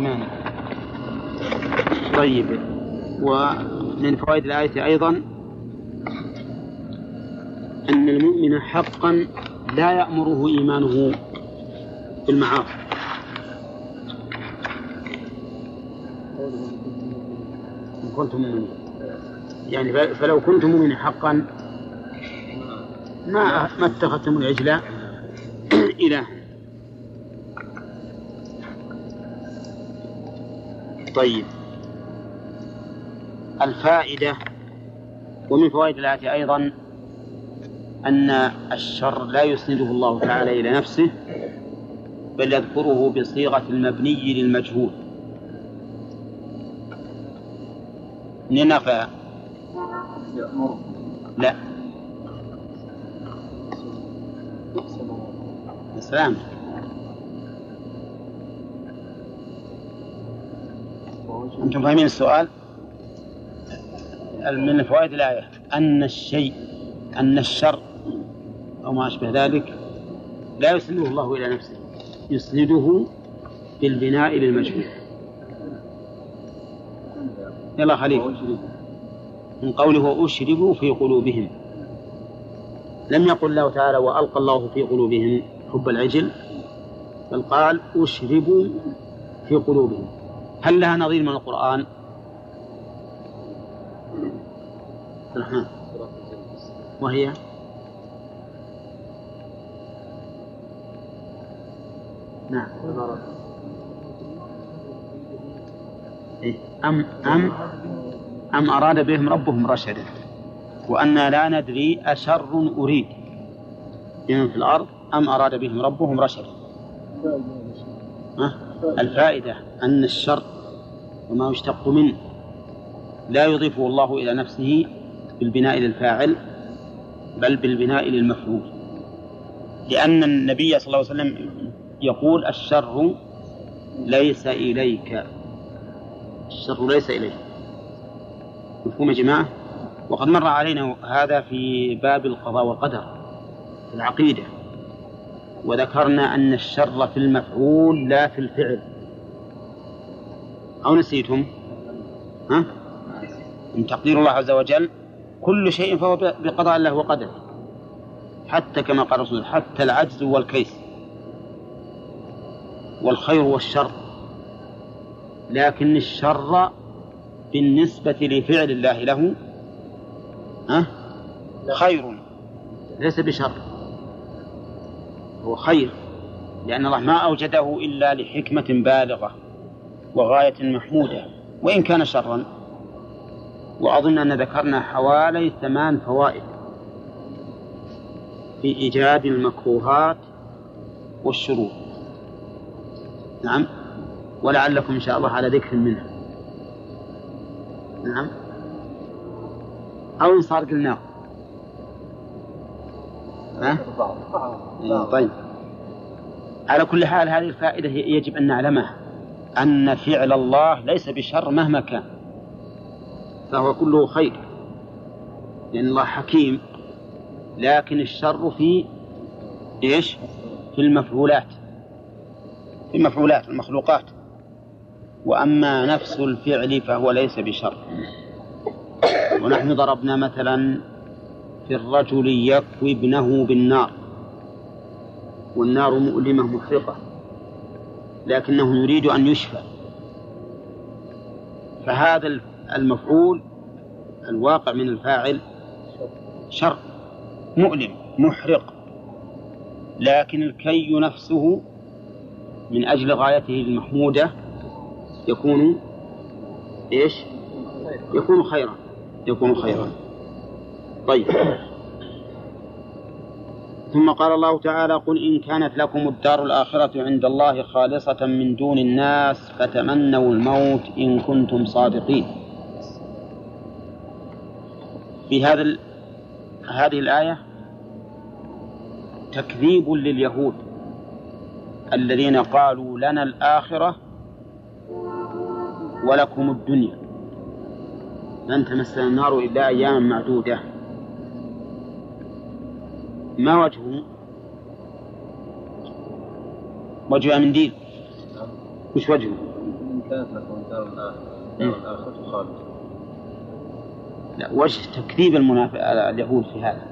إيمانه طيب. ومن فوائد الآية أيضا أن المؤمن حقا لا يأمره إيمانه بالمعاصي. إن كنتم مؤمنين. يعني فلو كنتم مؤمنين حقا ما ما اتخذتم العجل إله طيب. الفائدة ومن فوائد الآية أيضا أن الشر لا يسنده الله تعالى إلى نفسه بل يذكره بصيغة المبني للمجهول. ننفى لا. السلام. أنتم فاهمين السؤال؟ من فوائد الآية. أن الشيء أن الشر أو ما أشبه ذلك لا يسنده الله إلى نفسه يسنده بالبناء للمجهول يلا خليل. من قوله أشربوا في قلوبهم. لم يقل الله تعالى وألقى الله في قلوبهم حب العجل بل قال أشربوا في قلوبهم. هل لها نظير من القرآن؟ وهي؟ نعم. إيه؟ أم أم أم أراد بهم ربهم رشدا. وأنا لا ندري أشر أريد. بهم في الأرض أم أراد بهم ربهم رشدا. الفائدة أن الشر وما يشتق منه لا يضيفه الله إلى نفسه بالبناء للفاعل بل بالبناء للمفعول. لأن النبي صلى الله عليه وسلم يقول الشر ليس إليك. الشر ليس إليك. مفهوم يا جماعة؟ وقد مر علينا هذا في باب القضاء والقدر في العقيدة. وذكرنا أن الشر في المفعول لا في الفعل. أو نسيتم؟ ها؟ من تقدير الله عز وجل كل شيء فهو بقضاء الله وقدره. حتى كما قال الرسول حتى العجز والكيس والخير والشر. لكن الشر بالنسبة لفعل الله له ها؟ خير ليس بشر. هو خير لأن الله ما أوجده إلا لحكمة بالغة وغاية محمودة وإن كان شرا. وأظن أن ذكرنا حوالي ثمان فوائد في إيجاد المكروهات والشرور. نعم. ولعلكم إن شاء الله على ذكر منها. نعم. أو إن صار قلناه. ها؟ إيه، طيب. على كل حال هذه الفائدة يجب أن نعلمها أن فعل الله ليس بشر مهما كان. فهو كله خير. لأن الله حكيم. لكن الشر في إيش؟ في المفعولات. في المفعولات المخلوقات. وأما نفس الفعل فهو ليس بشر. ونحن ضربنا مثلا في الرجل يكوي ابنه بالنار والنار مؤلمة محرقة لكنه يريد أن يشفى فهذا المفعول الواقع من الفاعل شر مؤلم محرق لكن الكي نفسه من أجل غايته المحمودة يكون إيش؟ يكون خيرا يكون خيرا. طيب. ثم قال الله تعالى قل إن كانت لكم الدار الآخرة عند الله خالصة من دون الناس فتمنوا الموت إن كنتم صادقين. في هذا هذه الآية تكذيب لليهود الذين قالوا لنا الآخرة ولكم الدنيا. لن تمسنا النار إلا أياما معدودة. ما وجهه؟ وجه من دين. وش وجهه؟ كانت لكم دار الآخرة لا وجه تكذيب المنافق اليهود في هذا.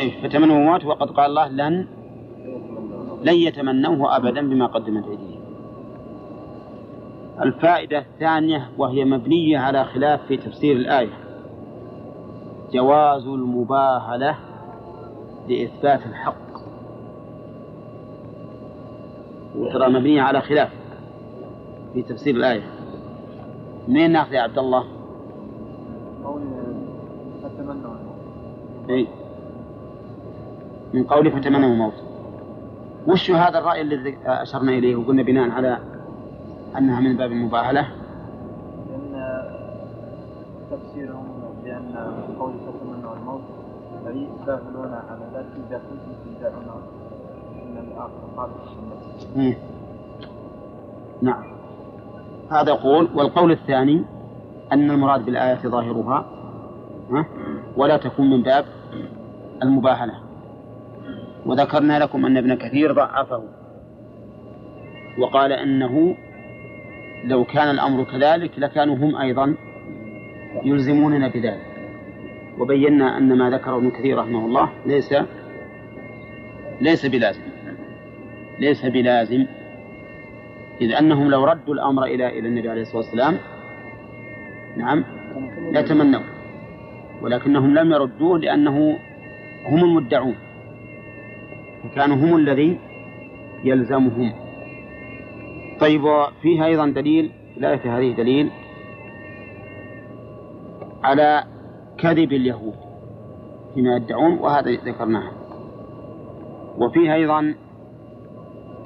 إيه فتمنوا الموت وقد قال الله لن لن يتمنوه أبدا بما قدمت أيديهم. الفائدة الثانية وهي مبنية على خلاف في تفسير الآية. جواز المباهلة لإثبات الحق وترى مبنية على خلاف في تفسير الآية منين ناخذ يا عبد الله؟ إيه؟ من قوله فتمنوا الموت وش هذا الرأي الذي أشرنا إليه وقلنا بناء على أنها من باب المباهلة؟ تفسيرهم بأن قول فتمنوا الموت أي يباهلون على ذلك إذا كنتم تدعون أن الآخر قال نعم. هذا قول والقول الثاني أن المراد بالآية ظاهرها ولا تكون من باب المباهلة. وذكرنا لكم أن ابن كثير ضعفه. وقال أنه لو كان الأمر كذلك لكانوا هم أيضا يلزموننا بذلك. وبينا أن ما ذكره ابن كثير رحمه الله ليس ليس بلازم. ليس بلازم. إذ أنهم لو ردوا الأمر إلى إلى النبي عليه الصلاة والسلام نعم لا تمنوا ولكنهم لم يردوه لأنه هم المدعون. فكانوا هم الذي يلزمهم. طيب وفيها أيضا دليل الآية هذه دليل على كذب اليهود. فيما يدعون وهذا ذكرناه وفيها أيضا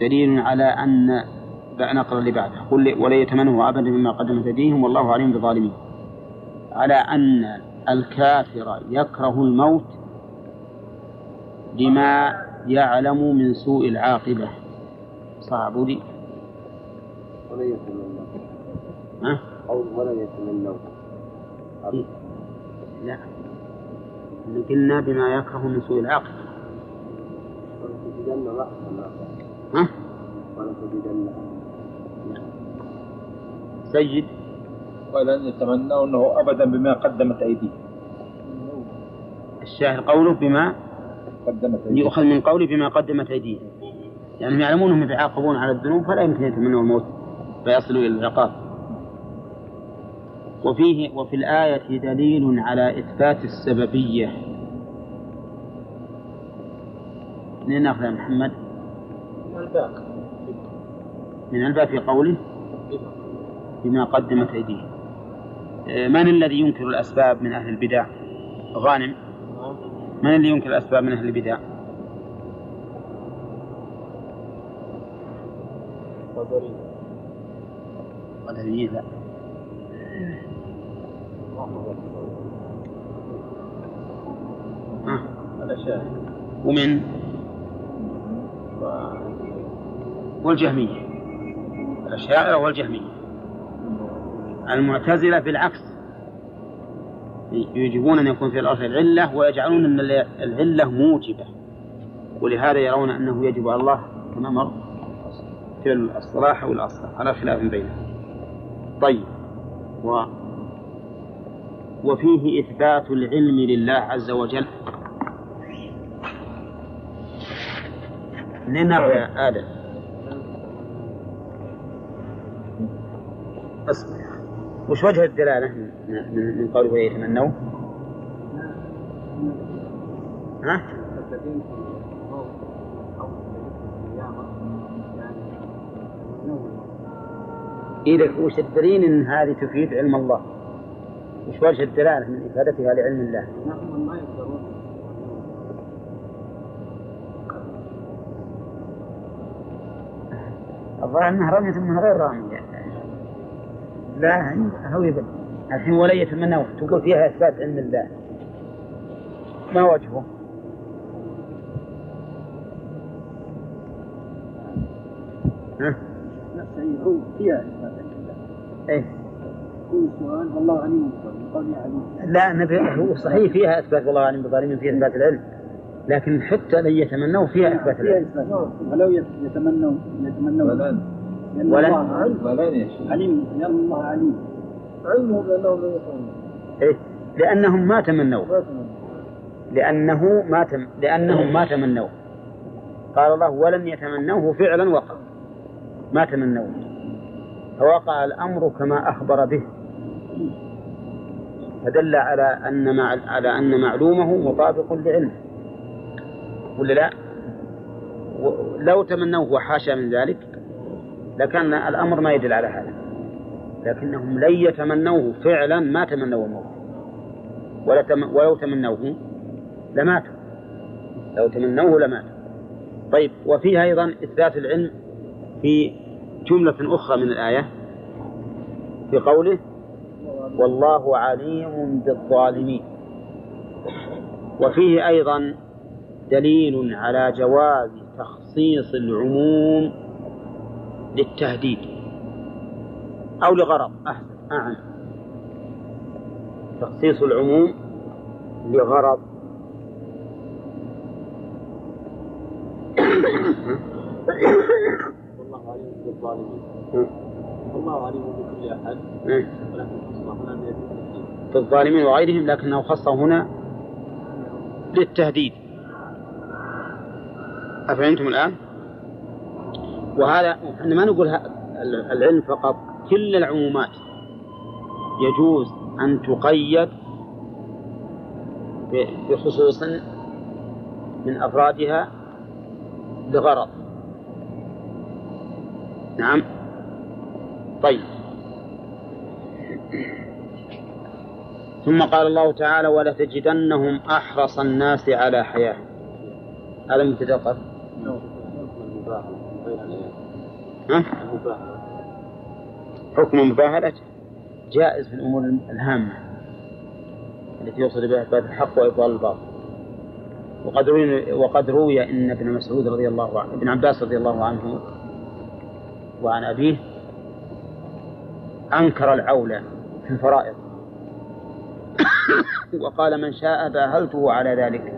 دليل على أن نقرأ اللي بعده. قل ولا يتمنه أبدا مما قدمت أيديهم والله عليم بالظالمين على أن الكافر يكره الموت لما يعلم من سوء العاقبة. صعب لي ولا يتمنى. ها؟ أو ولا يتمنى. لا. قلنا بما يكره من سوء العاقبة ها؟ سيد. ولن يتمنوا أنه أبدا بما قدمت أيديهم الشاهد قوله بما قدمت أيديهم يؤخذ من قوله بما قدمت أيديهم يعني يعلمون أنهم يتعاقبون على الذنوب فلا يمكن يتمنوا الموت. فيصلوا إلى العقاب. وفيه وفي الآية دليل على إثبات السببية. منين ناخذ يا محمد؟ من الباب من الباب في قوله؟ بما قدمت أيديهم. آه، من الذي ينكر الأسباب من أهل البدع؟ غانم. من اللي ينكر الأسباب من أهل البدع؟ قدرية. قدرية لا. آه. ومن؟ والجهمية. الأشاعرة والجهمية. المعتزلة بالعكس يجبون أن يكون في الأرض العلة ويجعلون أن العلة موجبة. ولهذا يرون أنه يجب على الله كما مر في الصلاح والأصلاح. على خلاف بينهم. طيب. و وفيه إثبات العلم لله عز وجل يا آدم؟ اصبر وش وجه الدلالة من, قوله يتمنوا؟ ها؟ إذا وش الدليل إن هذه تفيد علم الله؟ وش وجه الدلالة من إفادتها لعلم الله؟ ما يقدرون الظاهر أنها رمية من غير رامية لا هو يبل الحين ولا يتمنى تقول فيها إثبات علم الله ما وجهه؟ ها؟ هو فيها إثبات علم الله إيه يكون السؤال والله عليم قولي عليم لا نبي هو صحيح فيها إثبات والله عليم بالظالمين فيها إثبات العلم. لكن حتى لن يتمنوا فيها إثبات العلم. ولو يتمنوا يتمنوا ولن ولن. الله عليم. ولن يا شيخ عليم. لأن الله عليم. علمه بأنهم لا يفعلون إيه؟ لأنهم ما تمنوا لأنه ما تم لأنهم ما تمنوه. قال الله ولن يتمنوه فعلا وقع ما تمنوه. فوقع الأمر كما أخبر به. فدل على أن مع على أن معلومه مطابق لعلمه. ولا لا؟ لو تمنوه وحاشا من ذلك لكان الأمر ما يدل على هذا. لكنهم لن يتمنوه فعلا ما تمنوا الموت. ولا تم ولو تمنوه لماتوا. لو تمنوه لماتوا. طيب وفيها أيضا إثبات العلم في جملة أخرى من الآية في قوله والله عليم بالظالمين. وفيه أيضا دليل على جواز تخصيص العموم للتهديد أو لغرض. أحسن. أعم تخصيص العموم لغرض. والله عليم بالظالمين. والله عليم بكل أحد. ولكن خصنا هنا من التهديد في الظالمين وغيرهم لكنه خصه هنا للتهديد. أفهمتم الآن؟ وهذا إحنا ما نقول العلم فقط كل العمومات. يجوز أن تقيد بخصوص من أفرادها لغرض نعم؟ طيب. ثم قال الله تعالى ولتجدنهم أحرص الناس على حياة. هذا؟ المباهله حكم المباهلة جائز في الأمور الهامة التي يقصد بها إثبات الحق وإبطال الباطل. وقد روي وقد روي أن ابن مسعود رضي الله عنه ابن عباس رضي الله عنه وعن أبيه أنكر العول في الفرائض. وقال من شاء باهلته على ذلك.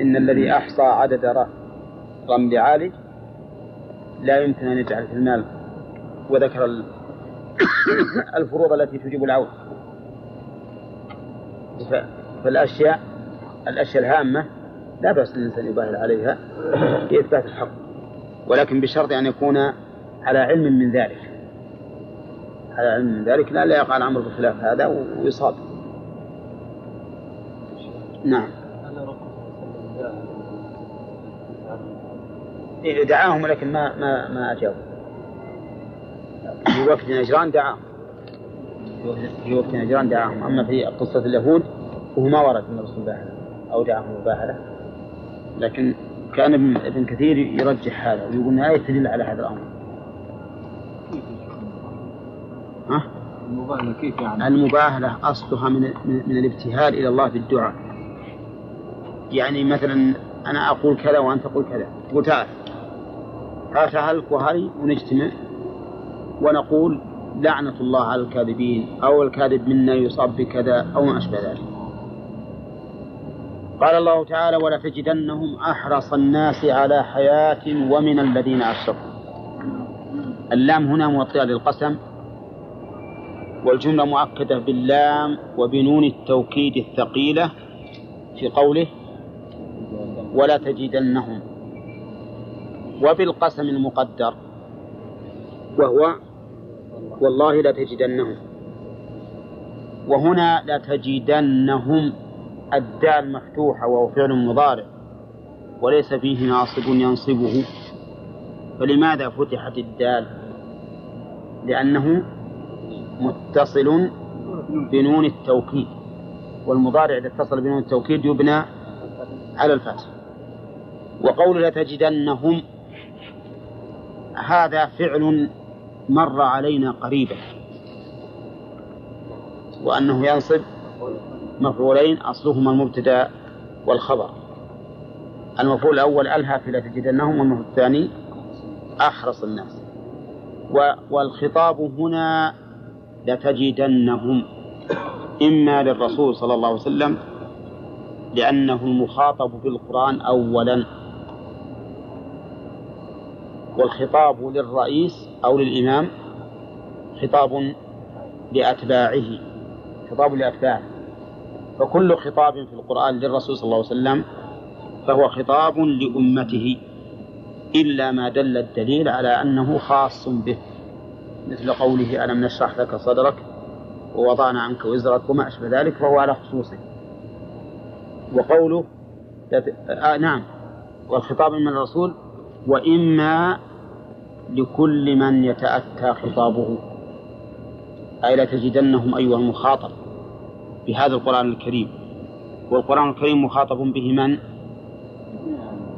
إن, الذي أحصى عدد رمل عالج لا يمكن أن يجعل في المال. وذكر ال- الفروض التي تجيب العون فالأشياء الأشياء الهامة لا بأس الإنسان يباهل عليها بإثبات الحق. ولكن بشرط أن يكون على علم من ذلك. على علم من ذلك لا لا يقع الأمر بخلاف هذا ويصاب. نعم. إيه، دعاهم لكن ما ما ما أجابوا. في وقت نجران دعاهم. في وقت نجران دعاهم. أما في قصة اليهود فهو ما ورد من رسول الله أو دعاهم مباهلة لكن كان ابن, كثير يرجح هذا ويقول الآية تدل على هذا الأمر ها؟ المباهلة كيف يعني؟ المباهلة أصلها من من الابتهال إلى الله بالدعاء يعني مثلا أنا أقول كذا وأنت تقول كذا. تقول تعال تعال تعال وهري ونجتمع ونقول لعنة الله على الكاذبين أو الكاذب منا يصاب بكذا أو ما أشبه ذلك. قال الله تعالى ولتجدنهم أحرص الناس على حياة ومن الذين أشركوا. اللام هنا موطئة للقسم. والجملة مؤكدة باللام وبنون التوكيد الثقيلة في قوله ولا تجدنهم وبالقسم المقدر وهو والله لتجدنهم وهنا لتجدنهم الدال مفتوحة وهو فعل مضارع وليس فيه ناصب ينصبه فلماذا فتحت الدال؟ لأنه متصل بنون التوكيد. والمضارع إذا اتصل بنون التوكيد يبنى على الفتح. وقول لتجدنهم هذا فعل مر علينا قريبا. وأنه ينصب مفعولين أصلهما المبتدأ والخبر. المفعول الأول ألهى في لتجدنهم والمفعول الثاني أحرص الناس. والخطاب هنا لتجدنهم. إما للرسول صلى الله عليه وسلم لأنه المخاطب بالقرآن أولا والخطاب للرئيس أو للإمام خطاب لأتباعه خطاب لأتباعه. فكل خطاب في القرآن للرسول صلى الله عليه وسلم فهو خطاب لأمته إلا ما دل الدليل على أنه خاص به. مثل قوله ألم نشرح لك صدرك ووضعنا عنك وزرك وما أشبه ذلك فهو على خصوصه. وقوله آه نعم. والخطاب من الرسول وإما لكل من يتأتى خطابه. أي لتجدنهم أيها المخاطب بهذا القرآن الكريم. والقرآن الكريم مخاطب به من؟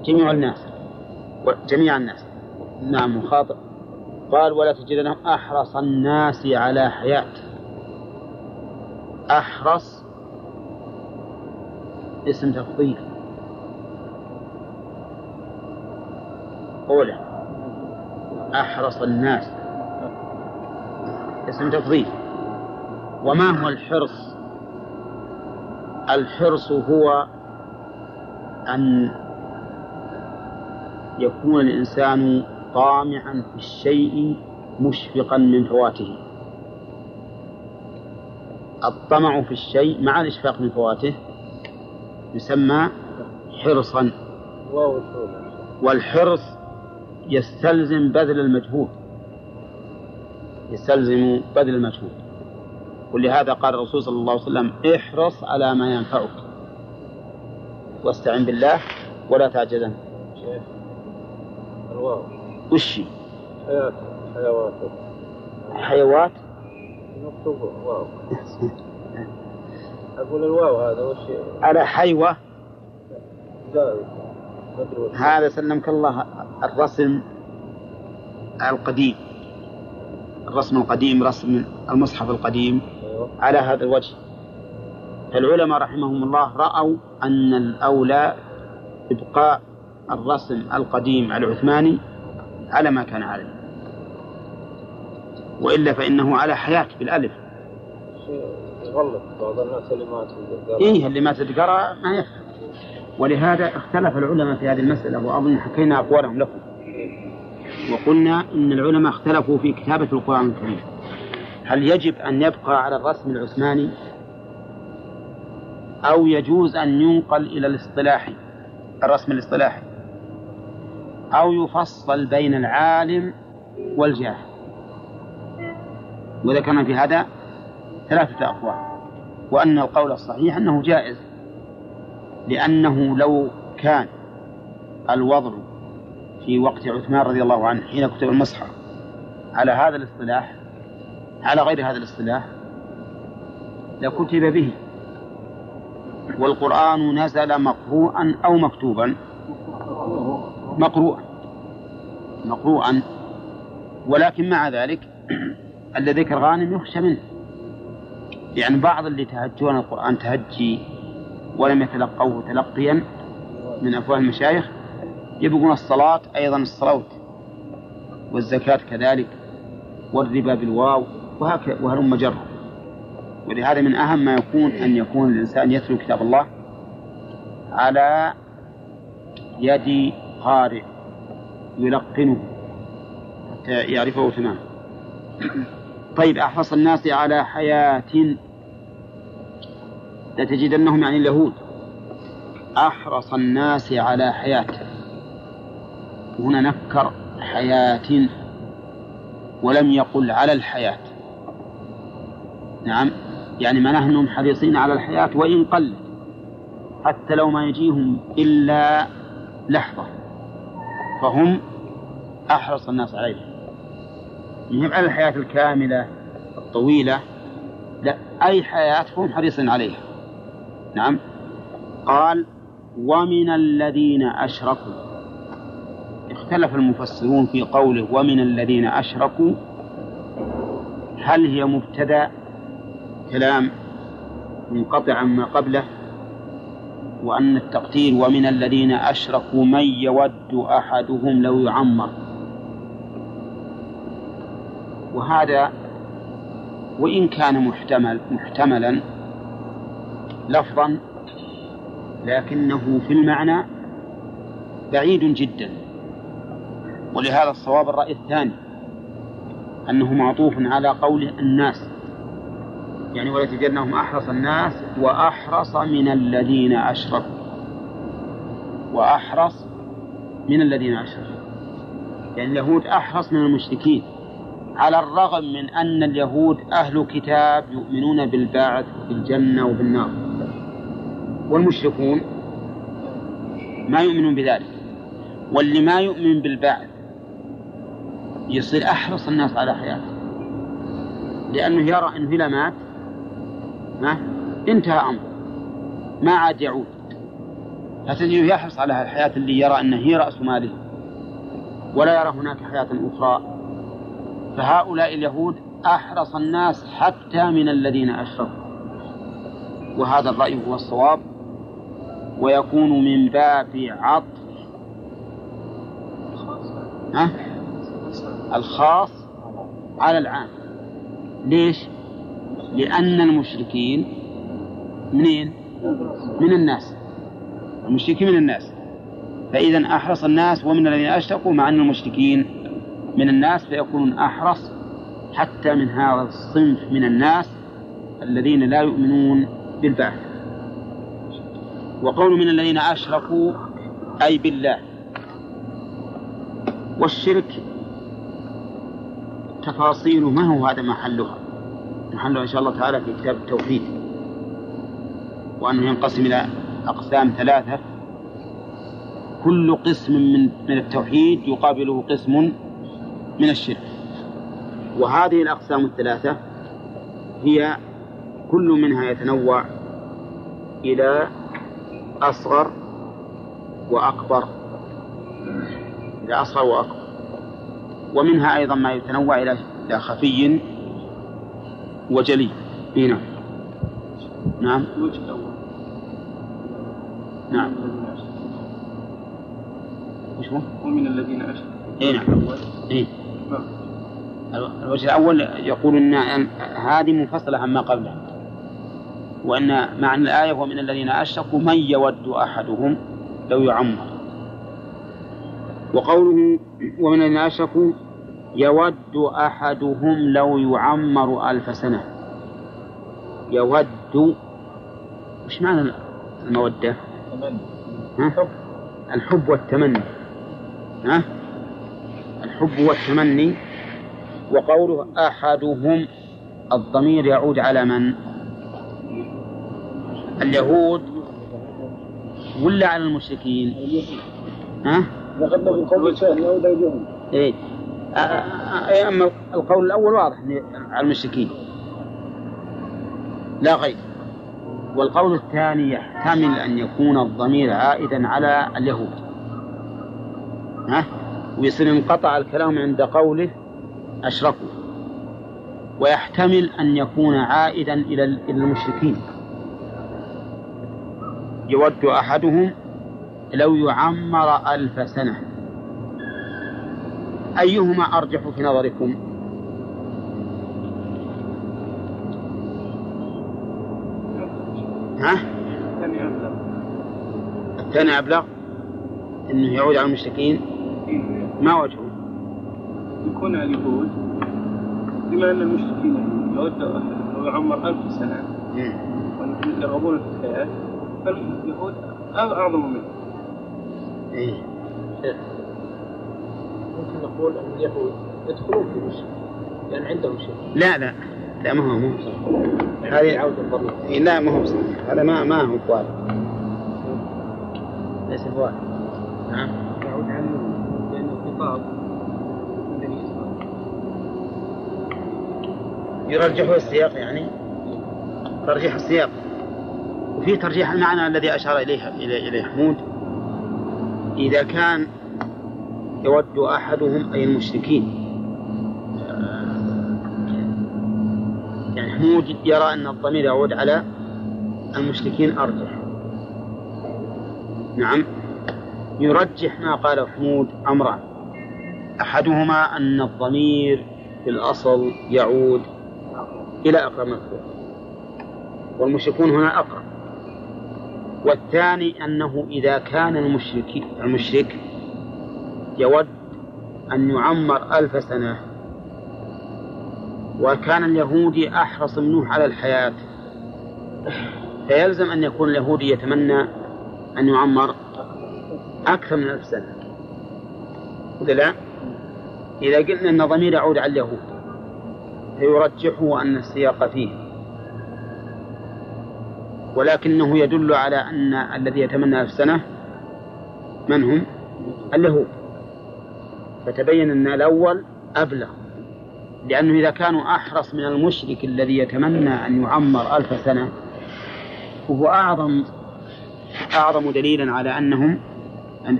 جميع الناس. جميع الناس. نعم مخاطب. قال ولا تجدنهم أحرص الناس على حياة. أحرص اسم تفضيل. أولى أحرص الناس اسم تفضيل. وما هو الحرص؟ الحرص هو أن يكون الإنسان طامعا في الشيء مشفقا من فواته. الطمع في الشيء مع الإشفاق من فواته يسمى حرصا. والحرص يستلزم بذل المجهود. يستلزم بذل المجهود. ولهذا قال الرسول صلى الله عليه وسلم احرص على ما ينفعك. واستعن بالله ولا تعجزن. الواو. وش؟ حياة حيوات حيوات مكتوب واو. أقول الواو هذا وش؟ على وش. هذا سلمك الله الرسم القديم. الرسم القديم رسم المصحف القديم. أيوه. على هذا الوجه. فالعلماء رحمهم الله رأوا أن الأولى إبقاء الرسم القديم العثماني على ما كان عليه. وإلا فإنه على حياة بالألف. يغلط بعض الناس اللي ما تقدر إيه اللي ما تتقرأ ما يفهم. ولهذا اختلف العلماء في هذه المسألة وأظن حكينا أقوالهم لكم. وقلنا إن العلماء اختلفوا في كتابة القرآن الكريم. هل يجب أن يبقى على الرسم العثماني؟ أو يجوز أن ينقل إلى الاصطلاحي الرسم الاصطلاحي. أو يفصل بين العالم والجاهل وذكرنا في هذا ثلاثة أقوال. وأن القول الصحيح أنه جائز. لأنه لو كان الوضع في وقت عثمان رضي الله عنه حين كتب المصحف على هذا الاصطلاح على غير هذا الاصطلاح لكتب به. والقرآن نزل مقروءا أو مكتوبا. مقروءا مقروءا. ولكن مع ذلك الذي ذكر غانم يخشى منه. يعني بعض اللي تهجون القرآن تهجي ولم يتلقوه تلقيا من أفواه المشايخ يبقون الصلاة أيضا الصلوات والزكاة كذلك والربا بالواو وهكذا وهلم جرا ولهذا من أهم ما يكون أن يكون الإنسان يتلو كتاب الله على يد قارئ يلقنه حتى يعرفه تماما طيب أحرص الناس على حياة لتجدنهم يعني اليهود. أحرص الناس على حياة. هنا نكر حياة ولم يقل على الحياة. نعم يعني معناه أنهم حريصين على الحياة وإن قلت حتى لو ما يجيهم إلا لحظة. فهم أحرص الناس عليها هم على الحياة الكاملة الطويلة لا أي حياة هم حريصين عليها. نعم. قال ومن الذين أشركوا. اختلف المفسرون في قوله ومن الذين أشركوا. هل هي مبتدأ؟ كلام منقطع عما قبله. وأن التقدير ومن الذين أشركوا من يود أحدهم لو يعمر. وهذا وإن كان محتمل محتملا لفظا لكنه في المعنى بعيد جدا. ولهذا الصواب الرأي الثاني أنه معطوف على قول الناس. يعني ولتجدنهم أحرص الناس وأحرص من الذين أشركوا. وأحرص من الذين أشركوا. يعني اليهود أحرص من المشركين. على الرغم من أن اليهود أهل كتاب يؤمنون بالبعث بالجنة وبالنار. والمشركون ما يؤمنون بذلك. واللي ما يؤمن بالبعث يصير أحرص الناس على حياته. لأنه يرى أنه إذا مات ما انتهى أمره ما عاد يعود. فتجده يحرص على الحياة اللي يرى أنها هي رأس ماله ولا يرى هناك حياة أخرى. فهؤلاء اليهود أحرص الناس حتى من الذين أشركوا. وهذا الرأي هو الصواب ويكون من باب عطف. ها؟ الخاص على العام. ليش؟ لأن المشركين منين؟ من الناس. المشركين من الناس. فإذا أحرص الناس ومن الذين أشركوا مع أن المشركين من الناس فيكونون أحرص حتى من هذا الصنف من الناس الذين لا يؤمنون بالبعث. وقول من الذين أشركوا أي بالله. والشرك تفاصيله ما هو هذا محلها؟ محله إن شاء الله تعالى في كتاب التوحيد. وأنه ينقسم إلى أقسام ثلاثة. كل قسم من من التوحيد يقابله قسم من الشرك. وهذه الأقسام الثلاثة هي كل منها يتنوع إلى أصغر وأكبر. إلى أصغر وأكبر. ومنها أيضا ما يتنوع إلى خفي وجلي. هنا نعم. الوجه الأول. نعم. وش هو؟ ومن الذين أشركوا. إي نعم. إي. الوجه الأول يقول إن أن هذه منفصلة عما قبلها. وأن معنى الآية ومن الذين أشركوا من يود أحدهم لو يعمر. وقوله ومن الذين أشركوا يود أحدهم لو يعمر ألف سنة يود وش معنى المودة؟ ها؟ الحب والتمني ها؟ الحب والتمني وقوله أحدهم الضمير يعود على من؟ اليهود ولا على المشركين؟ ها؟ يعود أيديهم إيه أما القول الأول واضح على المشركين. لا غير. والقول الثاني يحتمل أن يكون الضمير عائدا على اليهود. ها؟ ويصير انقطع الكلام عند قوله أشركوا. ويحتمل أن يكون عائدا إلى المشركين. يود أحدهم لو يعمر ألف سنة. أيهما أرجح في نظركم؟ ها؟ الثاني أبلغ. أنه يعود على المشركين ما وجهه؟ يكون اليهود. بما أن المشركين أحد لو يعمر ألف سنة. مم. ويرغبون في الحياة فاليهود أعظم منه. إيه. نقول أن اليهود يدخلون في الشرك لأن عندهم شرك. لا لا لا ما هو مو يعني هذه- عودة إيه، لا ما هو صحيح هذا ما ما هو بوارد ليس بوارد نعم يعود عنه لأن الخطاب يرجحه السياق يعني؟ ترجيح السياق. وفي ترجيح المعنى الذي أشار إليه إليه حمود. إذا كان يود أحدهم أي المشركين. يعني حمود يرى أن الضمير يعود على المشركين أرجح. نعم. يرجح ما قاله حمود أمران أحدهما أن الضمير في الأصل يعود إلى أقرب مذكور والمشركون هنا أقرب. والثاني أنه إذا كان المشرك المشرك يود أن يعمر ألف سنة. وكان اليهودي أحرص منه على الحياة. فيلزم أن يكون اليهودي يتمنى أن يعمر أكثر من ألف سنة. ولا لا؟ إذا قلنا أن ضمير يعود على اليهود فيرجحه أن السياق فيه. ولكنه يدل على أن الذي يتمنى ألف سنة من هم؟ اليهود. فتبين أن الأول أبلغ. لأنه إذا كانوا أحرص من المشرك الذي يتمنى أن يعمر ألف سنة وهو أعظم أعظم دليلا على أنهم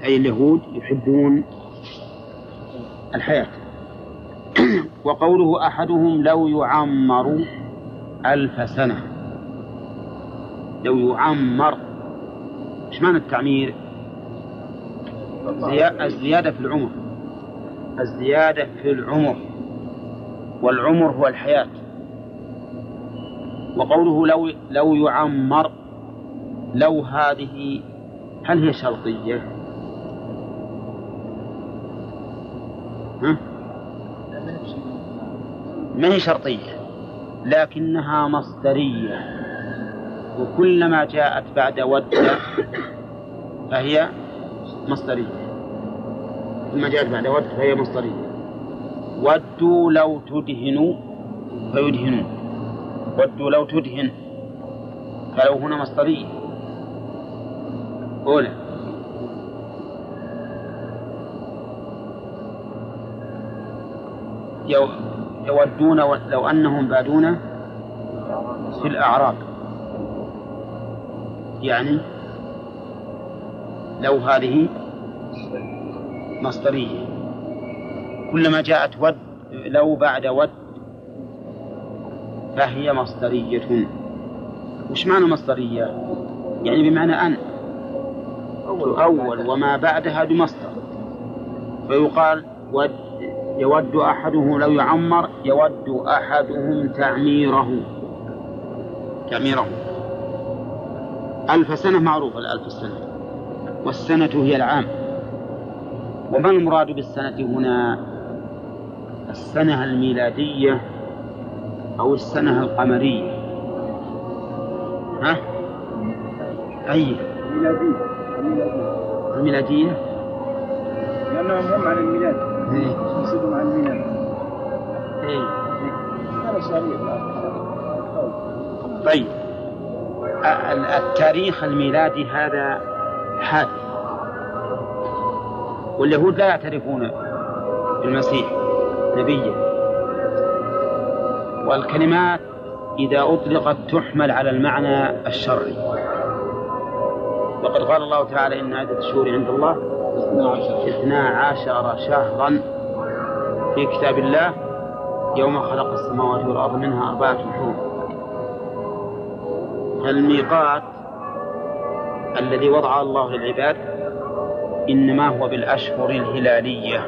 أي اليهود يحبون الحياة. وقوله أحدهم لو يعمر ألف سنة. لو يعمر إيش معنى التعمير؟ الزيادة في العمر. الزيادة في العمر والعمر هو الحياة وقوله لو لو يعمر لو هذه هل هي شرطية؟ ها؟ ما هي شرطية لكنها مصدرية وكلما جاءت بعد ود فهي مصدرية كلما جاءت بعد ود فهي مصدرية. ودوا لو تدهنوا فيدهنون. ودوا لو تدهن فلو هنا مصدرية. أولى. يودون لو أنهم بادون في الأعراب يعني لو هذه مصدرية. كلما جاءت ود لو بعد ود فهي مصدرية. وش معنى مصدرية؟ يعني بمعنى أن أول وما بعدها بمصدر. فيقال ود يود أحدهم لو يعمر يود أحدهم تعميره. تعميره. ألف سنة معروفة الألف سنة. والسنة هي العام. وما المراد بالسنة هنا؟ السنة الميلادية أو السنة القمرية. ها؟ أي؟ الميلادية. الميلادية لأنهم هم عن الميلاد. إيه. يقصدهم عن الميلاد. إيه. هذا صحيح طيب. ال- التاريخ الميلادي هذا حادث. واليهود لا يعترفون بالمسيح نبيا. والكلمات إذا أطلقت تحمل على المعنى الشرعي. وقد قال الله تعالى إن عدة الشهور عند الله اثنا عشر شهرا في كتاب الله يوم خلق السماوات والأرض منها أربعة حروف. فالميقات الذي وضعه الله للعباد إنما هو بالأشهر الهلالية.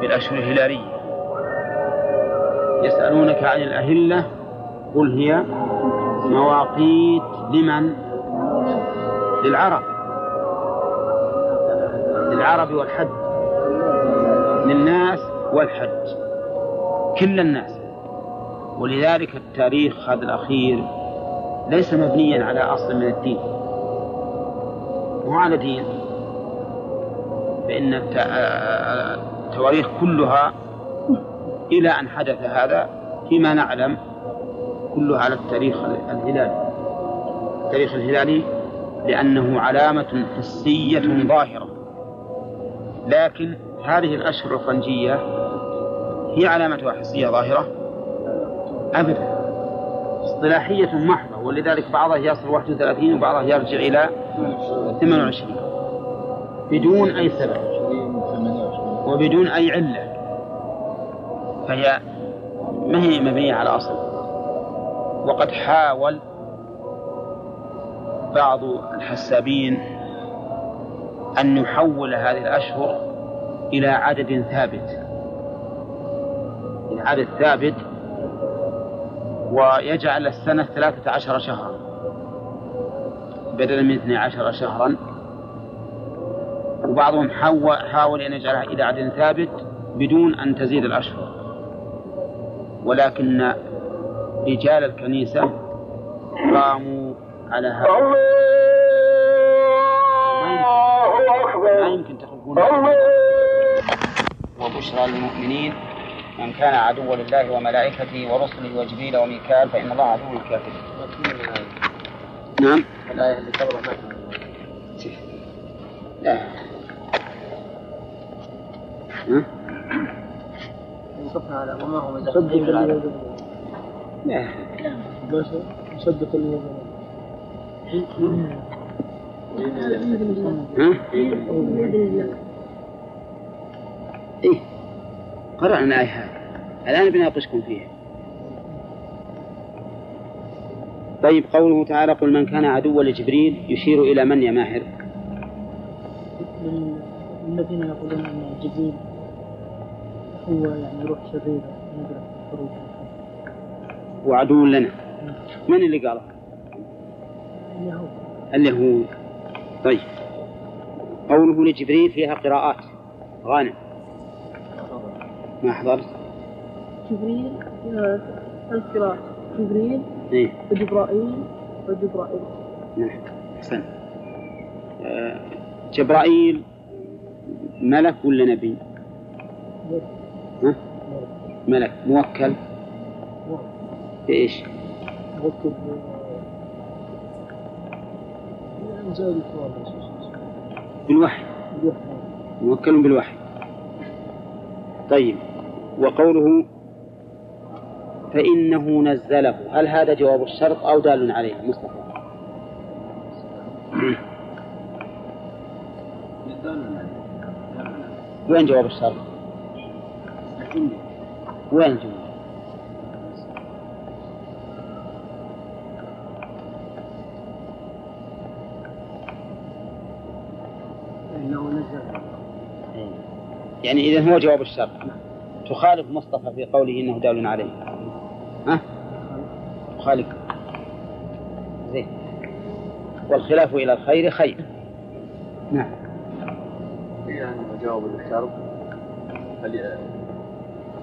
بالأشهر الهلالية. يسألونك عن الأهلة قل هي مواقيت لمن؟ للعرب. للعرب والحج. للناس والحج. كل الناس. ولذلك التاريخ هذا الأخير ليس مبنيا على أصل من الدين. مو على دين. فإن الت- التواريخ كلها إلى أن حدث هذا فيما نعلم كلها على التاريخ الهلالي. التاريخ الهلالي لأنه علامة حسية ظاهرة. لكن هذه الأشهر الفرنجية هي علامتها حسية ظاهرة؟ أبدا. اصطلاحية محضة ولذلك بعضها يصل 31 وبعضها يرجع إلى 28 بدون أي سبب. وبدون أي علة. فهي ما هي مبنية على أصل. وقد حاول بعض الحسابين أن يحول هذه الأشهر إلى عدد ثابت. إلى عدد ثابت ويجعل السنة ثلاثة عشر شهرا. بدلا من 12 شهرا وبعضهم حاول, حاول أن يجعلها إلى عدد ثابت بدون أن تزيد الأشهر ولكن رجال الكنيسة قاموا على هذا ما يمكن تخرجون وبشرى للمؤمنين من كان عدوا لله وملائكته ورسله وجبريل وميكال فإن الله عدو للكافرين. نعم. الآية اللي قبلها لا. ها؟ وقفنا على وما هو صدق اللي لا. بس صدق اللي؟ إيه. قرأنا الآية هذه. الآن بناقشكم فيها. طيب قوله تعالى قل من كان عدوا لجبريل يشير إلى من يا ماهر؟ الذين يقولون أن جبريل هو يعني روح شريره الخروج وعدو لنا. من اللي قاله؟ اليهود اليهود طيب. قوله لجبريل فيها قراءات. غانم. ما حضرت؟ جبريل ثلاث قراءات جبريل إيه. وجبرائيل وجبرائيل. نعم. أحسن. آه، جبرائيل ملك ولا نبي؟ ها؟ ملك موكل. بإيش؟ الكوان بالوحي. موكل بالوحي. طيب وقوله فإنه نزله. هل هذا جواب الشرط أو دال عليه؟ مصطفى. وين جواب الشرط؟ وين جواب فإنه نزل يعني إذا هو جواب الشرط تخالف مصطفى في قوله إنه دال عليه. ها؟ تخالف. زين. والخلاف إلى الخير خير. نعم. قيل انه جواب الشرط فل-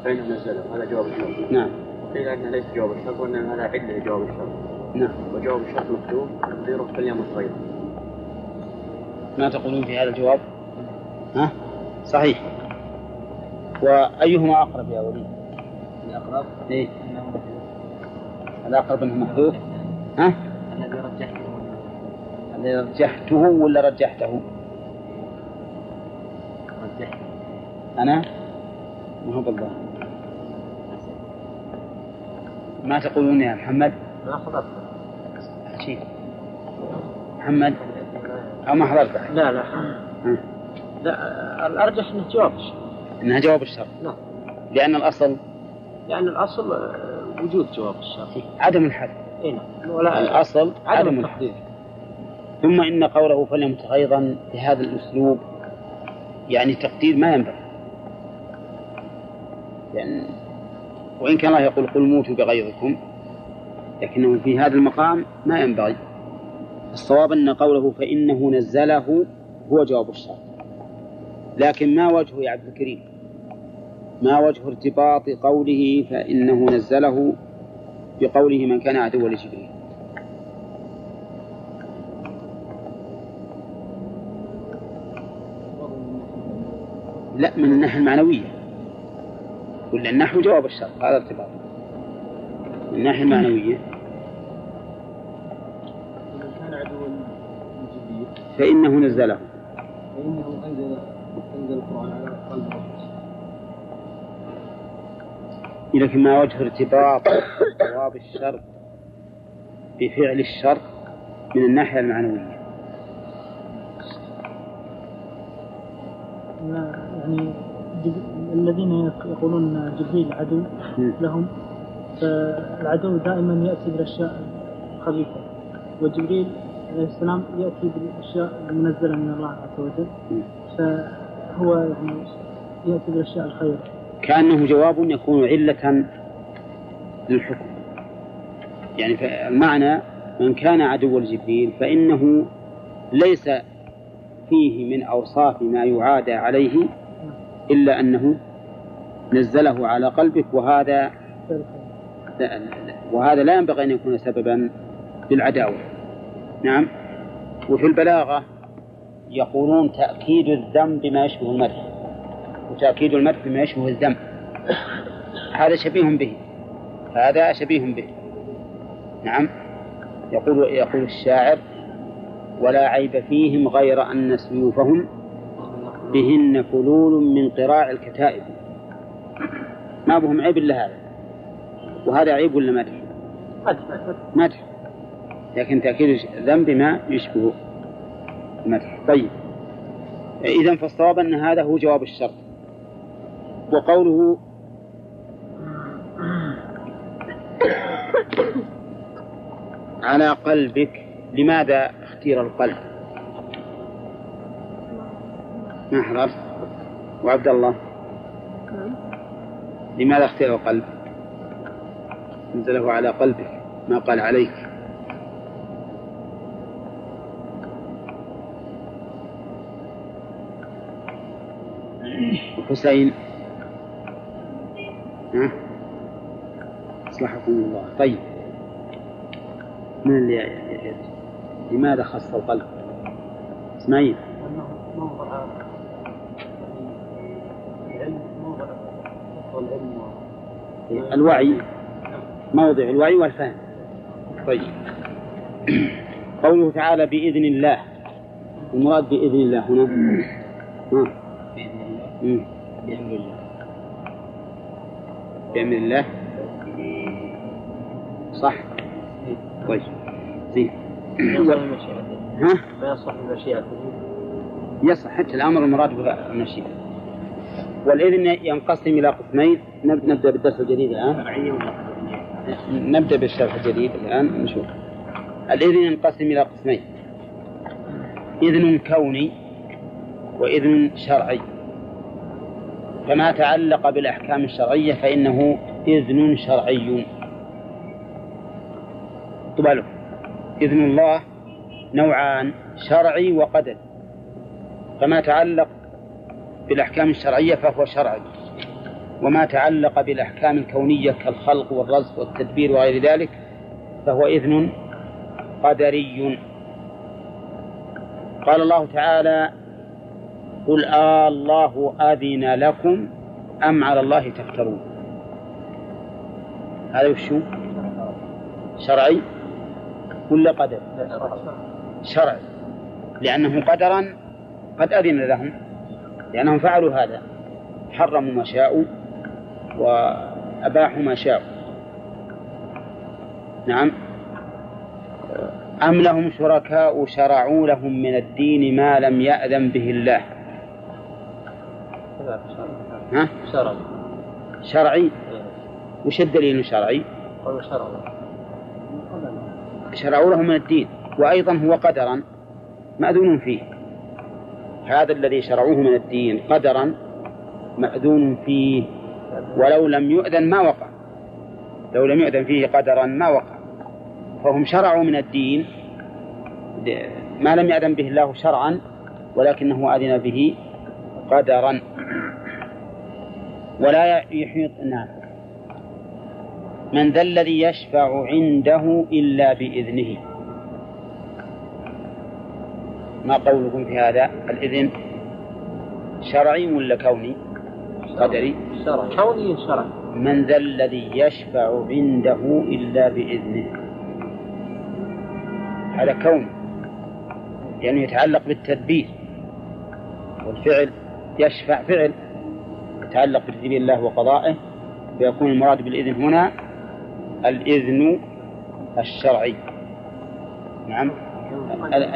فإنه نزله هذا جواب الشرط. نعم. قيل أنه ليس جواب الشرط وإنما هذا عله لجواب الشرط. نعم. وجواب الشرط مكتوب تقديره فليمت غيره ما تقولون في هذا الجواب؟ ها؟ صحيح. وأيهما أقرب يا وليد؟ الأقرب؟ إيه. أنه الأقرب أنه محذوف؟ ها؟ الذي رجحته. الذي رجحته ولا رجحته؟ رجحته. أنا؟ ما هو بالله ما تقولون يا محمد؟ ما حضرت. شيء. محمد؟ أو ما حضرت؟ لا لا. لا الأرجح أنه جواب الشرط إنها جواب الشرط نعم. لأن الأصل؟ لأن الأصل آه، وجود جواب الشرط عدم الحذف. إيه نعم. ولا الأصل عدم عدم التحديد ثم إن قوله فليمت أيضا بهذا الأسلوب يعني تقدير ما ينبغي. يعني وإن كان الله يقول قل موتوا بغيظكم لكنه في هذا المقام ما ينبغي. الصواب أن قوله فإنه نزله هو جواب الشرط لكن ما وجهه يا عبد الكريم؟ ما وجه ارتباط قوله فإنه نزله بقوله من كان عدوا لجبريل؟ لا من الناحية المعنوية. ولا النحو جواب الشرط هذا ارتباط من الناحية المعنوية كان عدوا فإنه نزله. فإنه أنزل أنزل القرآن على قلب لكن ما وجه ارتباط جواب الشرط بفعل الشرط من الناحية المعنوية. لا يعني الذين يقولون جبريل عدو. لهم فالعدو دائما يأتي بالأشياء الخبيثة وجبريل عليه السلام يأتي بالأشياء المنزلة من الله عز وجل. فهو يعني يأتي بالأشياء الخير كأنه جواب يكون علة للحكم يعني المعنى من كان عدوا لجبريل فإنه ليس فيه من أوصاف ما يعادى عليه إلا أنه نزله على قلبك وهذا وهذا لا ينبغي أن يكون سببا للعداوة. نعم. وفي البلاغة يقولون تأكيد الذم بما يشبه المدح وتأكيد المدح بما يشبه الذم هذا شبيه به هذا شبيه به. نعم. يقول يقول الشاعر ولا عيب فيهم غير أن سيوفهم بهن فلول من قراع الكتائب. ما بهم عيب إلا هذا. وهذا عيب ولا مدح؟ مدح. لكن تأكيد الذنب ما يشبه المدح. طيب. إذا فالصواب أن هذا هو جواب الشرط. وقوله على قلبك لماذا اختير القلب؟ ما حرف وعبد الله. لماذا اختير القلب نزله على قلبك ما قال عليك. حسين. ها؟ أصلحكم الله. طيب. من اللي لماذا خص القلب؟ إسماعيل. الوعي. موضع الوعي والفهم. طيب. قوله تعالى بإذن الله. المراد بإذن الله هنا. بإذن الله. بأمر الله. بأمر الله. صح. طيب. زين. ما يصح بمشيئته ها ما يصح بمشيئته يصح حتى الأمر المراد به المشيئة. والإذن ينقسم إلى قسمين. نب- نبدأ بالدرس الجديد الآن. نبدأ بالشرح الجديد الآن. نشوف. الإذن ينقسم إلى قسمين. إذن كوني وإذن شرعي. فما تعلق بالأحكام الشرعية فإنه إذن شرعي. طبعا إذن الله نوعان شرعي وقدري. فما تعلق بالأحكام الشرعية فهو شرعي وما تعلق بالأحكام الكونية كالخلق والرزق والتدبير وغير ذلك فهو إذن قدري. قال الله تعالى قل آه آلله أذن لكم أم على الله تفترون. هذا وشو شرعي ولا قدر؟ شرعي. لأنه قدرا قد أذن لهم. لأنهم فعلوا هذا. حرموا ما شاءوا وأباحوا ما شاءوا. نعم. أم لهم شركاء شرعوا لهم من الدين ما لم يأذن به الله؟ ها؟ شرع شرعي. وش الدليل شرعي؟ قالوا شرع شرعوا له من الدين. وأيضا هو قدرا مأذون فيه. هذا الذي شرعوه من الدين قدرا مأذون فيه ولو لم يؤذن ما وقع. لو لم يؤذن فيه قدرا ما وقع. فهم شرعوا من الدين ما لم يأذن به الله شرعا ولكنه أذن به قدرا. ولا يحيط نعم. من ذا الذي يشفع عنده إلا بإذنه. ما قولكم في هذا الإذن؟ شرعي ولا كوني؟ قدري. شرع. كوني شرع. من ذا الذي يشفع عنده إلا بإذنه. هذا كون. يعني يتعلق بالتدبير. والفعل يشفع فعل. يتعلق بتدبير الله وقضائه. فيكون المراد بالإذن هنا الإذن الشرعي. نعم؟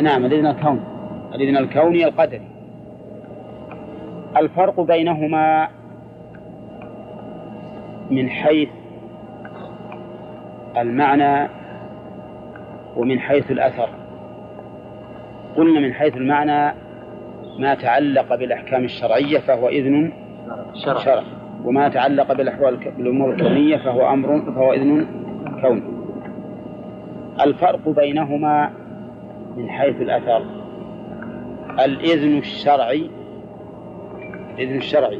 نعم الإذن الكوني الإذن الكوني القدري. الفرق بينهما من حيث المعنى ومن حيث الأثر. قلنا من حيث المعنى ما تعلق بالأحكام الشرعية فهو إذن شرع. شرعي وما تعلق بالأحوال بالأمور الكونية فهو أمر فهو إذن كوني الفرق بينهما من حيث الأثر. الإذن الشرعي الإذن الشرعي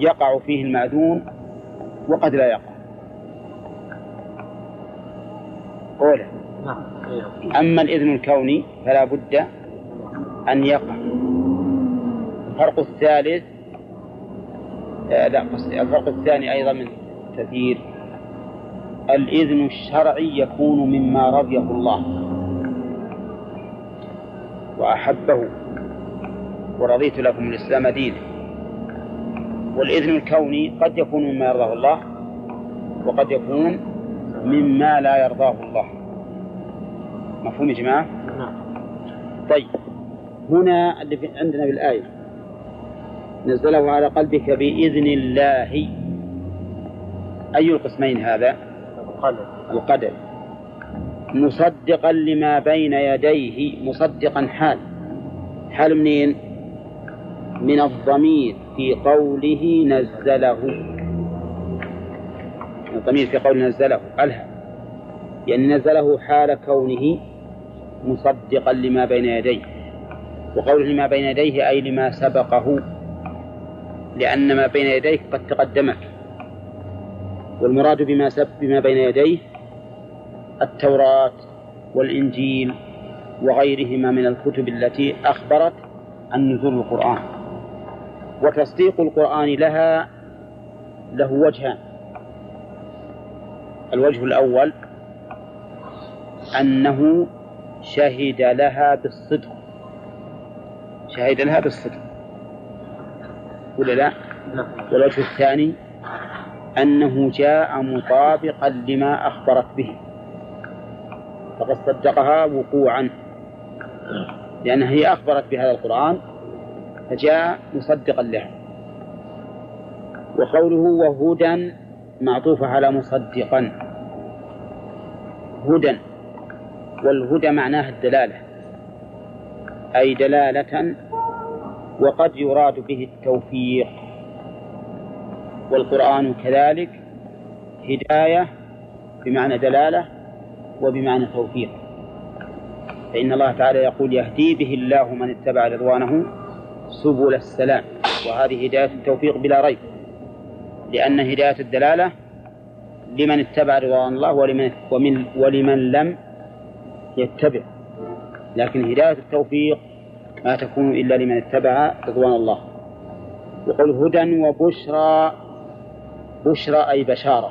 يقع فيه المأذون وقد لا يقع. أولى نعم. أما الإذن الكوني فلا بد أن يقع. الفرق الثالث آه لا قصدي الفرق الثاني أيضا من كثير الإذن الشرعي يكون مما رضيه الله. وأحبه ورضيت لكم الإسلام دينا والإذن الكوني قد يكون مما يرضاه الله وقد يكون مما لا يرضاه الله. مفهوم يا جماعة؟ نعم. طيب هنا اللي عندنا بالآية نزله على قلبك بإذن الله. أي القسمين هذا؟ القدر. القدر. مصدقا لما بين يديه مصدقا حال. حال منين؟ من الضمير في قوله نزله. الضمير في قوله نزله ألها. يعني نزله حال كونه مصدقا لما بين يديه. وقوله لما بين يديه أي لما سبقه. لأن ما بين يديه قد تقدمك والمراد بما سب بما بين يديه التوراة والإنجيل وغيرهما من الكتب التي أخبرت عن نزول القرآن. وتصديق القرآن لها له وجهان. الوجه الأول أنه شهد لها بالصدق. شهد لها بالصدق. ولا لا؟ والوجه الثاني أنه جاء مطابقا لما أخبرت به. فقد صدقها وقوعا. لأنها هي أخبرت بهذا القرآن فجاء مصدقا لها وقوله وهدى معطوفة على مصدقا. هدى. والهدى معناه الدلالة. أي دلالة وقد يراد به التوفيق. والقرآن كذلك هداية بمعنى دلالة وبمعنى توفيق. فإن الله تعالى يقول يهدي به الله من اتبع رضوانه سبل السلام. وهذه هداية التوفيق بلا ريب. لأن هداية الدلالة لمن اتبع رضوان الله ولمن, ومن ولمن لم يتبع. لكن هداية التوفيق ما تكون إلا لمن اتبع رضوان الله. وقل هدى وبشرى بشرى أي بشارة.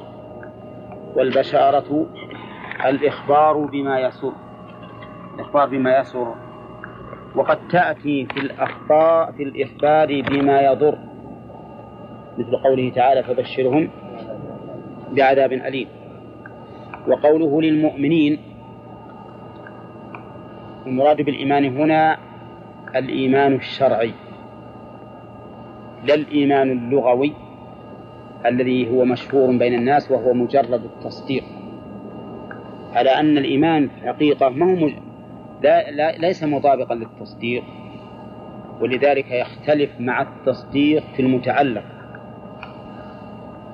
والبشارة الإخبار بما يسر. الإخبار بما يسر. وقد تأتي في الأخبار في الإخبار بما يضر. مثل قوله تعالى فبشرهم بعذاب أليم. وقوله للمؤمنين المراد بالإيمان هنا الإيمان الشرعي لا الإيمان اللغوي الذي هو مشهور بين الناس وهو مجرد التصديق. على أن الإيمان في الحقيقة ما هو مج... لا, لا ليس مطابقا للتصديق ولذلك يختلف مع التصديق في المتعلق.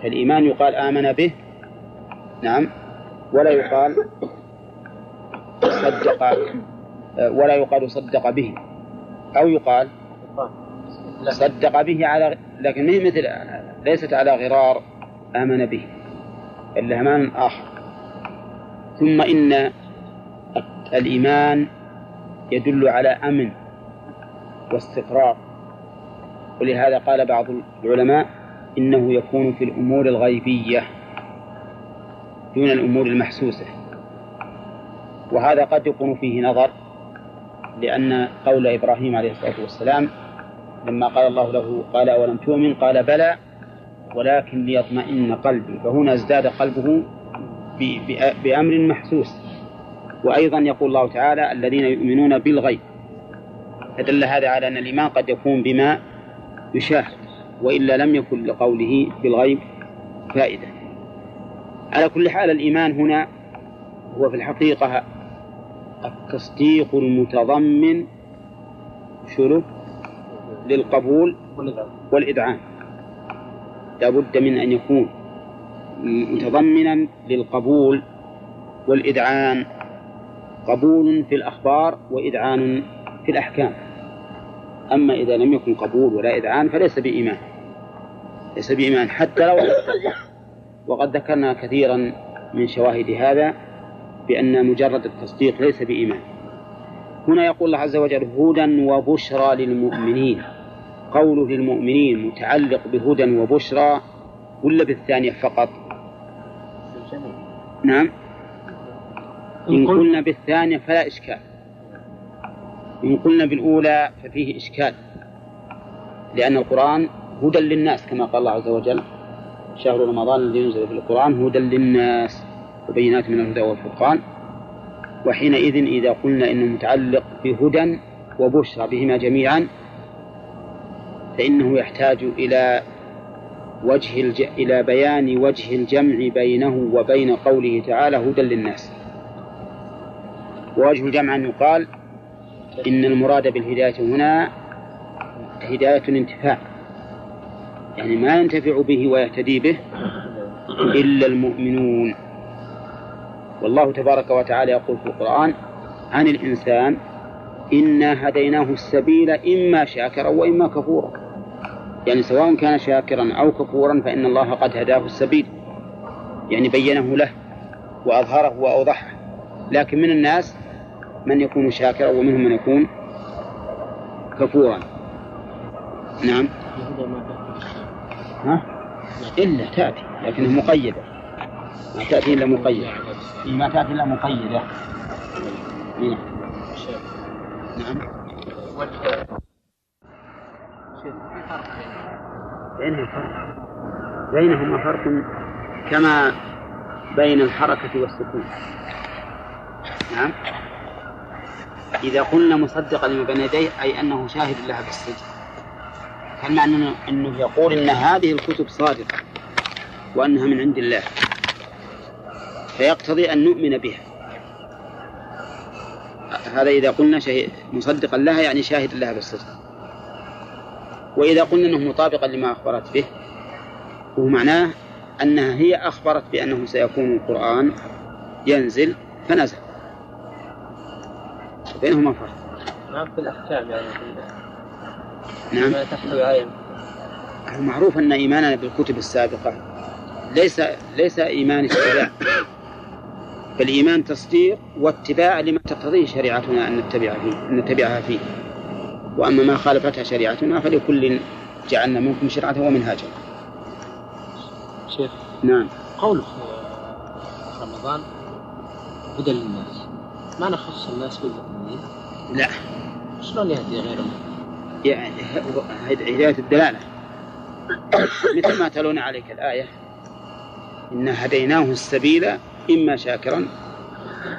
فالإيمان يقال آمن به نعم ولا يقال صدق ولا يقال صدق به أو يقال صدق به على لكن مثل ليست على غرار آمن به. إلا أمان آخر. ثم إن الإيمان يدل على أمن واستقرار. ولهذا قال بعض العلماء إنه يكون في الأمور الغيبية دون الأمور المحسوسة. وهذا قد يكون فيه نظر لأن قول إبراهيم عليه الصلاة والسلام لما قال الله له قال أولم تؤمن؟ قال بلى ولكن ليطمئن قلبي. فهنا ازداد قلبه بأمر محسوس. وأيضا يقول الله تعالى الذين يؤمنون بالغيب. فدل هذا على أن الإيمان قد يكون بما يشاهد وإلا لم يكن لقوله بالغيب فائدة. على كل حال الإيمان هنا هو في الحقيقة التصديق المتضمن شنو للقبول والإذعان لا بد من أن يكون متضمنا للقبول والإذعان. قبول في الأخبار وإذعان في الأحكام. أما إذا لم يكن قبول ولا إذعان فليس بإيمان. ليس بإيمان. حتى لو وقد ذكرنا كثيرا من شواهد هذا بأن مجرد التصديق ليس بإيمان. هنا يقول الله عز وجل هدى وبشرى للمؤمنين. قوله للمؤمنين متعلق بهدى وبشرى ولا بالثانية فقط؟ نعم. إن قلنا بالثانية فلا إشكال. إن قلنا بالأولى ففيه إشكال. لأن القرآن هدى للناس كما قال الله عز وجل شهر رمضان الذي ينزل في القرآن هدى للناس وبينات من الهدى والفرقان. وحينئذ إذا قلنا إنه متعلق بهدى وبشرى بهما جميعا فإنه يحتاج إلى وجه الج... إلى بيان وجه الجمع بينه وبين قوله تعالى هدى للناس. ووجه الجمع أن يقال إن المراد بالهداية هنا هداية الانتفاع يعني ما ينتفع به ويهتدي به إلا المؤمنون. والله تبارك وتعالى يقول في القرآن عن الإنسان إنا هديناه السبيل إما شاكرا وإما كفورا. يعني سواء كان شاكرا أو كفورا فإن الله قد هداه السبيل. يعني بينه له وأظهره وأوضحه. لكن من الناس من يكون شاكرا ومنهم من يكون كفورا. نعم. ها؟ إلا تأتي لكنها مقيدة. ما تأتي إلا مقيدة. ما تأتي إلا مقيدة. نعم. نعم بينهم فرق. بينهما فرق كما بين الحركة والسكون. نعم. إذا قلنا مصدقا لما بين يديه أي أنه شاهد لها بالسجن. فالمعنى أنه, أنه يقول أن هذه الكتب صادقة وأنها من عند الله. فيقتضي أن نؤمن بها. هذا إذا قلنا شهيد مصدقا لها يعني شاهد لها بالصدق وإذا قلنا أنه مطابقا لما أخبرت به هو معناه أنها هي أخبرت بأنه سيكون القرآن ينزل فنزل. بينهما فرق. نعم في الأحكام يعني نعم. ما تحتوي عليه هو معروف أن إيماننا بالكتب السابقة ليس ليس إيمان اتباع بل إيمان تصديق واتباع لما تقتضيه شريعتنا أن نتبع فيه أن نتبعها فيه. وأما ما خالفتها شريعتنا فلكل جعلنا منكم شرعة ومنهاجا. شيخ نعم. قوله في رمضان هدى للناس. ما نخص الناس بالمؤمنين؟ لا. شلون يهدي غيرهم؟ يعني هداية الدلالة. مثل ما تلون عليك الآية إنا هديناه السبيل إما شاكرا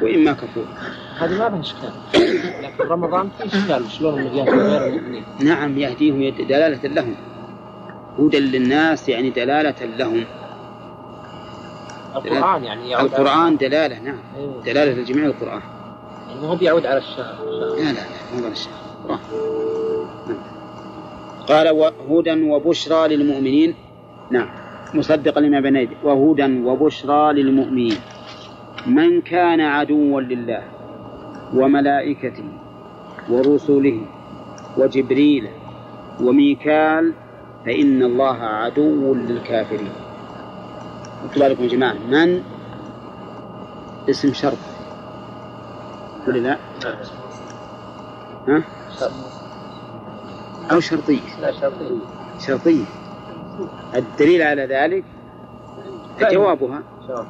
وإما كفورا. هذه ما لها إشكال. لكن رمضان في إشكال شلون يهدي غير المؤمنين. نعم يهديهم دلالة لهم. هدى للناس يعني دلالة لهم. القرآن يعني يعود على- القرآن دلالة نعم. إيه. دلالة لجميع القرآن. يعني ما هو بيعود على الشهر. لا لا لا مو الشيء القرآن نعم. قال وهدى وبشرى للمؤمنين. نعم. مصدقا لما بين وهدى وبشرى للمؤمنين. من كان عدوا لله. وملائكته ورسله وجبريل وميكال فإن الله عدو للكافرين. اكتبوا لكم يا جماعة من؟ اسم شرط. ولا لا؟ ها؟ أو شرطية لا شرطين شرطية الدليل على ذلك؟ جوابها.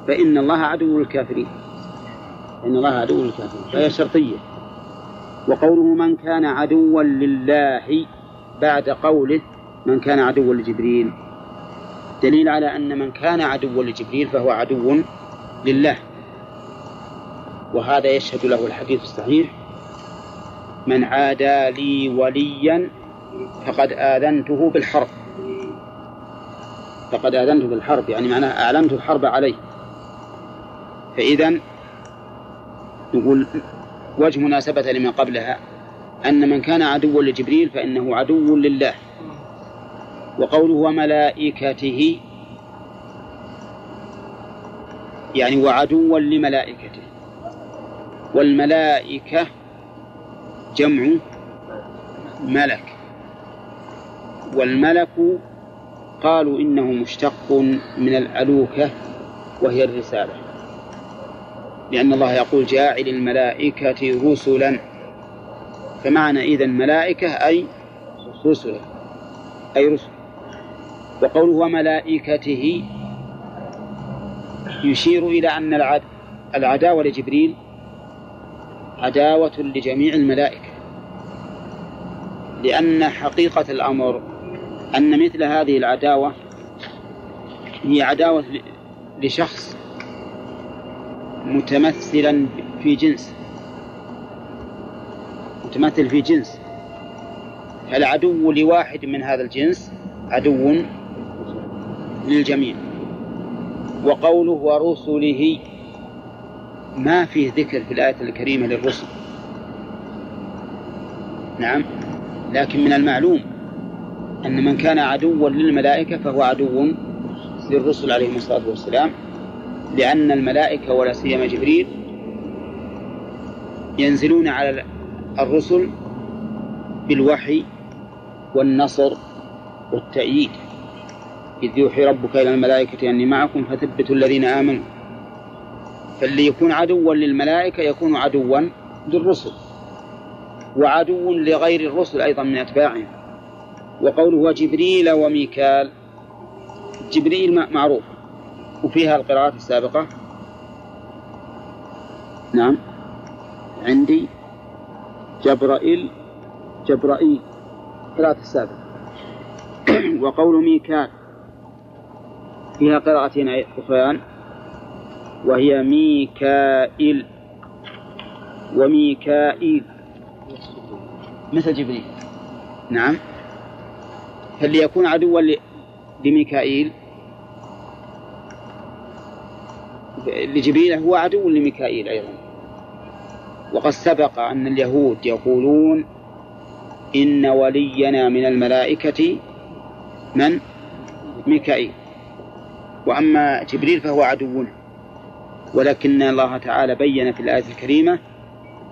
فإن الله عدو للكافرين. فإن الله عدو للكافرين فهي شرطية. وقوله من كان عدوا لله بعد قوله من كان عدوا لجبريل دليل على أن من كان عدوا لجبريل فهو عدو لله. وهذا يشهد له الحديث الصحيح من عادى لي وليا فقد آذنته بالحرب. فقد آذنته بالحرب يعني معناه أعلنت الحرب عليه. فإذا نقول وجه مناسبة لما قبلها أن من كان عدوا لجبريل فإنه عدو لله. وقوله وملائكته يعني وعدوا لملائكته. والملائكة جمع ملك. والملك قالوا إنه مشتق من الألوكة وهي الرسالة. لأن الله يقول جاعل الملائكة رسلا. فمعنى إذا ملائكة أي رسلا. أي رسل. وقوله وملائكته يشير إلى أن العد العداوة لجبريل عداوة لجميع الملائكة. لأن حقيقة الأمر أن مثل هذه العداوة هي عداوة لشخص متمثلا في جنس. متمثل في جنس. فالعدو لواحد من هذا الجنس؟ عدو للجميع. وقوله ورسله ما فيه ذكر في الآية الكريمة للرسل. نعم. لكن من المعلوم أن من كان عدوا للملائكة فهو عدو للرسل عليهم الصلاة والسلام. لأن الملائكة ولا سيما جبريل ينزلون على الرسل بالوحي والنصر والتأييد. إذ يوحي ربك إلى الملائكة أني معكم فثبتوا الذين آمنوا. فاللي يكون عدوا للملائكة يكون عدوا للرسل وعدو لغير الرسل أيضا من أتباعهم. وقوله وجبريل وميكال جبريل معروف. وفيها القراءات السابقة؟ نعم. عندي جبرائيل جبرائيل قراءة السابقة. وقول ميكال. فيها قراءتين أخريان وهي ميكائيل. وميكائيل. مثل جبريل. نعم. فليكون عدوا لميكائيل؟ لجبريل هو عدو لميكائيل أيضا. وقد سبق أن اليهود يقولون إن ولينا من الملائكة من؟ ميكائيل. وأما جبريل فهو عدونا ولكن الله تعالى بين في الآية الكريمة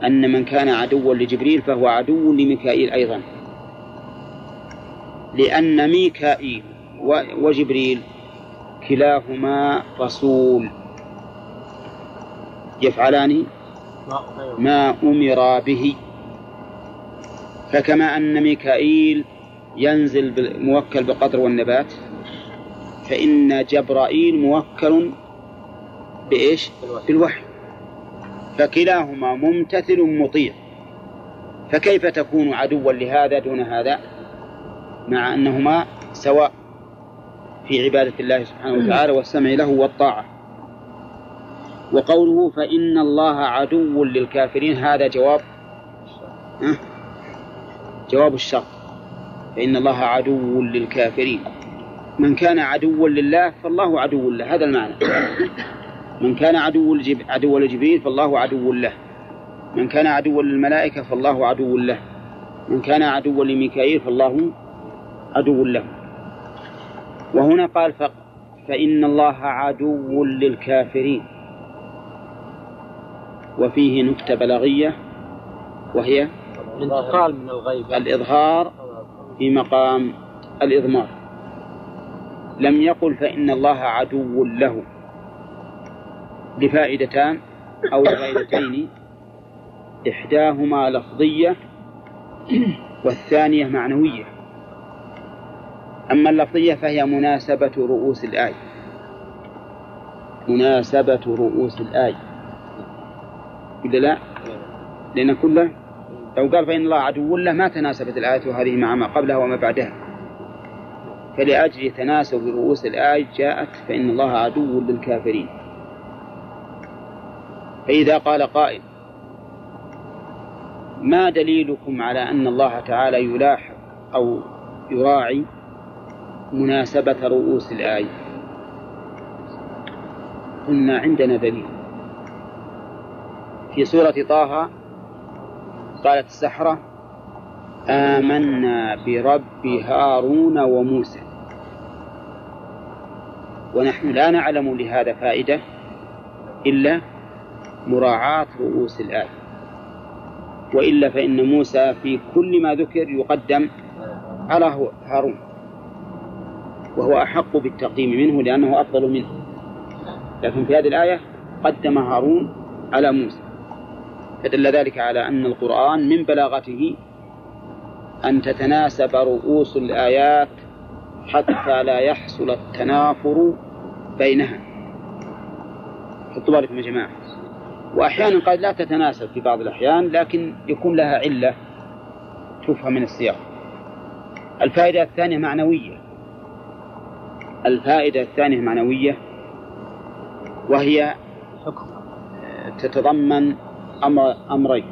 أن من كان عدوا لجبريل فهو عدو لميكائيل أيضا. لأن ميكائيل وجبريل كلاهما رسول. يفعلان ما أمر. به. فكما أن ميكائيل ينزل موكل بالقطر والنبات فإن جبرائيل موكل بإيش؟ بالوحي. فكلاهما ممتثل مطيع. فكيف تكون عدوا لهذا دون هذا؟ مع أنهما سواء في عبادة الله سبحانه وتعالى والسمع له والطاعة. وقوله فإن الله عدو للكافرين هذا جواب جواب الشرط. فإن الله عدو للكافرين. من كان عدوا لله فالله عدو له هذا المعنى. من كان عدو عدو لجبريل فالله عدو له. من كان عدوا للملائكة فالله عدو له. من كان عدوا لميكائيل فالله عدو له. وهنا قال فإن الله عدو للكافرين. وفيه نكتة بلاغية وهي الانتقال من الغيب. الإظهار في مقام الإضمار. لم يقل فإن الله عدو له. لفائدتان أو لفائدتين إحداهما لفظية والثانية معنوية. أما اللفظية فهي مناسبة رؤوس الآية مناسبة رؤوس الآية إذا لا؟ لأن كله لو قال فإن الله عدو له ما تناسبت الآية هذه مع ما قبلها وما بعدها. فلأجل تناسب رؤوس الآية جاءت فإن الله عدو للكافرين. فإذا قال قائل ما دليلكم على أن الله تعالى يلاحظ أو يراعي مناسبة رؤوس الآية؟ قلنا عندنا دليل. في سورة طه قالت السحرة آمنا برب هارون وموسى. ونحن لا نعلم لهذا فائدة إلا مراعاة رؤوس الآية وإلا فإن موسى في كل ما ذكر يقدم على هارون. وهو أحق بالتقديم منه لأنه أفضل منه. لكن في هذه الآية قدم هارون على موسى. فدل ذلك على أن القرآن من بلاغته أن تتناسب رؤوس الآيات حتى لا يحصل التنافر بينها. حطوا بالكم يا جماعة؟ وأحيانا قد لا تتناسب في بعض الأحيان لكن يكون لها علة تفهم من السياق. الفائدة الثانية معنوية. الفائدة الثانية معنوية وهي تتضمن أمر أمرين.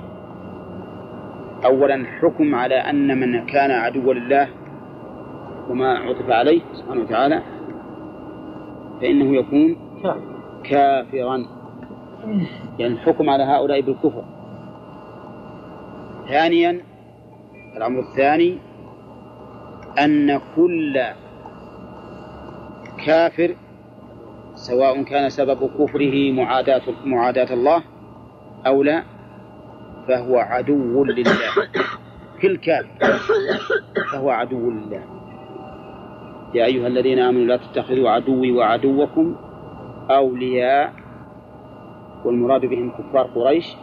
أولا حكم على أن من كان عدوا لله وما عطف عليه سبحانه وتعالى فإنه يكون كافرا. يعني الحكم على هؤلاء بالكفر. ثانيا الأمر الثاني أن كل كافر سواء كان سبب كفره معاداة معاداة الله أو لا فهو عدو لله. كل كافر فهو عدو لله. يا أيها الذين آمنوا لا تتخذوا عدوي وعدوكم أولياء والمراد بهم كفار قريش.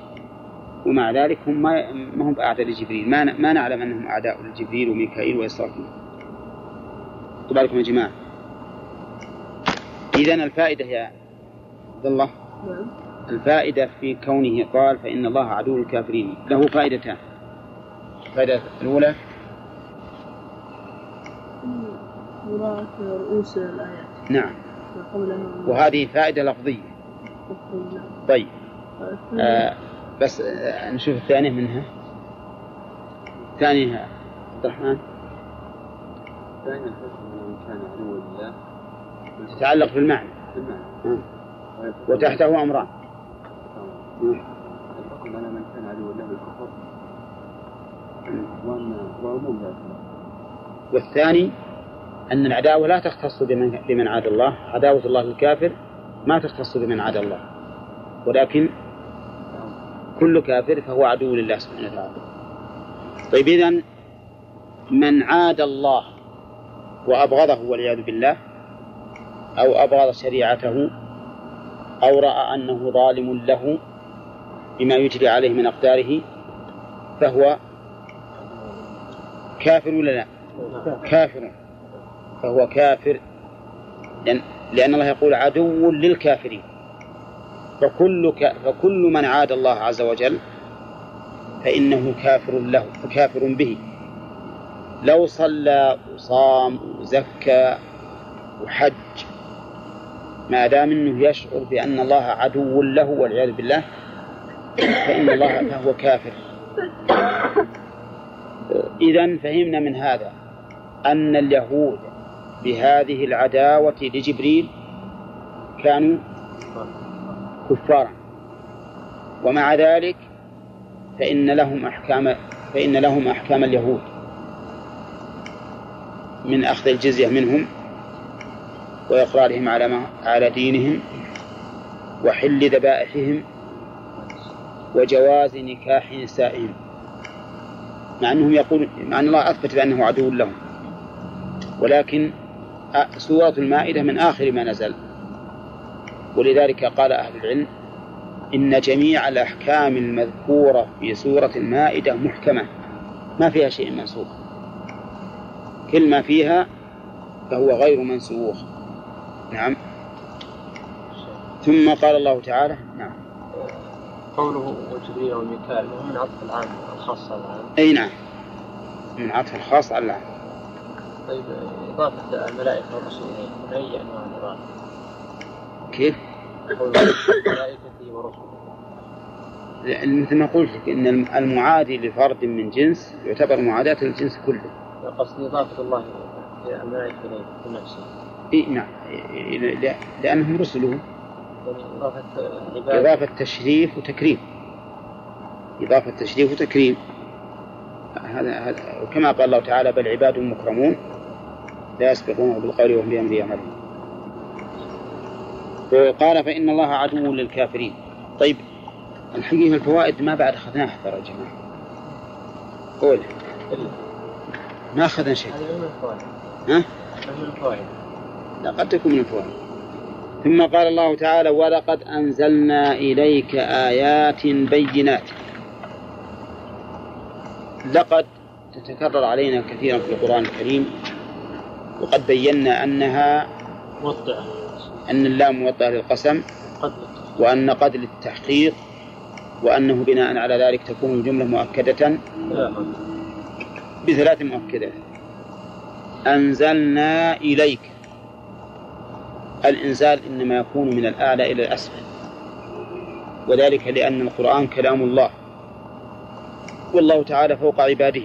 ومع ذلك هم ما هم بأعداء لجبريل. ما ما نعلم أنهم أعداء لجبريل وميكائيل وإسرافيل. بالكم يا جماعة. إذا الفائدة يا عبد الله. نعم. الفائدة في كونه قال فإن الله عدو الكافرين. له فائدتان. الفائدة الأولى؟ رؤوس الآيات نعم. وهذه فائدة لفظية. طيب. آه بس آه نشوف الثانية منها. الثانية عبد الرحمن. من كان عدوا لله. تتعلق بالمعنى. بالمعنى. آه. وتحته أمران. الحكم على من كان عدوا لله بالكفر وأن وعموم ذلك. والثاني أن العداوة لا تختص بمن, بمن عاد الله. عداوة الله للكافر ما تختص بمن عاد الله. ولكن كل كافر فهو عدو لله سبحانه وتعالى. طيب إذن من عاد الله وأبغضه والعياذ بالله أو أبغض شريعته أو رأى أنه ظالم له بما يجري عليه من أقداره فهو كافر ولا لا؟ كافر. فهو كافر. لأن, لأن الله يقول عدو للكافرين. فكل ك... فكل من عاد الله عز وجل فإنه كافر له كافر به. لو صلى وصام وزكى وحج ما دام إنه يشعر بأن الله عدو له والعياذ بالله فإن الله فهو كافر. اذا فهمنا من هذا أن اليهود بهذه العداوة لجبريل كانوا كفارا. ومع ذلك فإن لهم أحكام فإن لهم أحكام اليهود. من أخذ الجزية منهم وإقرارهم على ما على دينهم وحل ذبائحهم وجواز نكاح نسائهم مع أنهم يقول مع أن الله أثبت بأنه عدو لهم. ولكن سورة المائدة من آخر ما نزل. ولذلك قال أهل العلم إن جميع الأحكام المذكورة في سورة المائدة محكمة. ما فيها شيء منسوخ. كل ما فيها فهو غير منسوخ. نعم. ثم قال الله تعالى نعم. قوله وجبريل وميكائيل من عطف العام الخاص على العام أي نعم. من عطف الخاص على العام طيب إضافة الملائكة والرسل إليه من أي أنواع الإضافة؟ كيف؟ قول ملائكته ورسله مثل ما قلت لك إن المعادي لفرد من جنس يعتبر معاداة للجنس كله. قصدي إضافة الله الملائكة إليه بنفسه إيه نعم لأنهم رسله. إضافة تشريف وتكريم. إضافة تشريف وتكريم. هذا هذا وكما قال الله تعالى بل عباد مكرمون لا يسبقونه بالقول وهم بأمره يعملون. قال فإن الله عدو للكافرين. طيب الحقيقة الفوائد ما بعد أخذناها ترى يا جماعة. قول. ما أخذنا شيء. ها؟ من الفوائد. لا قد تكون من الفوائد. ثم قال الله تعالى ولقد أنزلنا إليك آيات بينات. لقد تتكرر علينا كثيرا في القرآن الكريم وقد بينا أنها موطئة. أن اللام موطأة للقسم وأن قد للتحقيق وأنه بناء على ذلك تكون الجملة مؤكدة. لا. بثلاث مؤكدات. أنزلنا إليك. الإنزال إنما يكون من الأعلى إلى الأسفل وذلك لأن القرآن كلام الله. والله تعالى فوق عباده.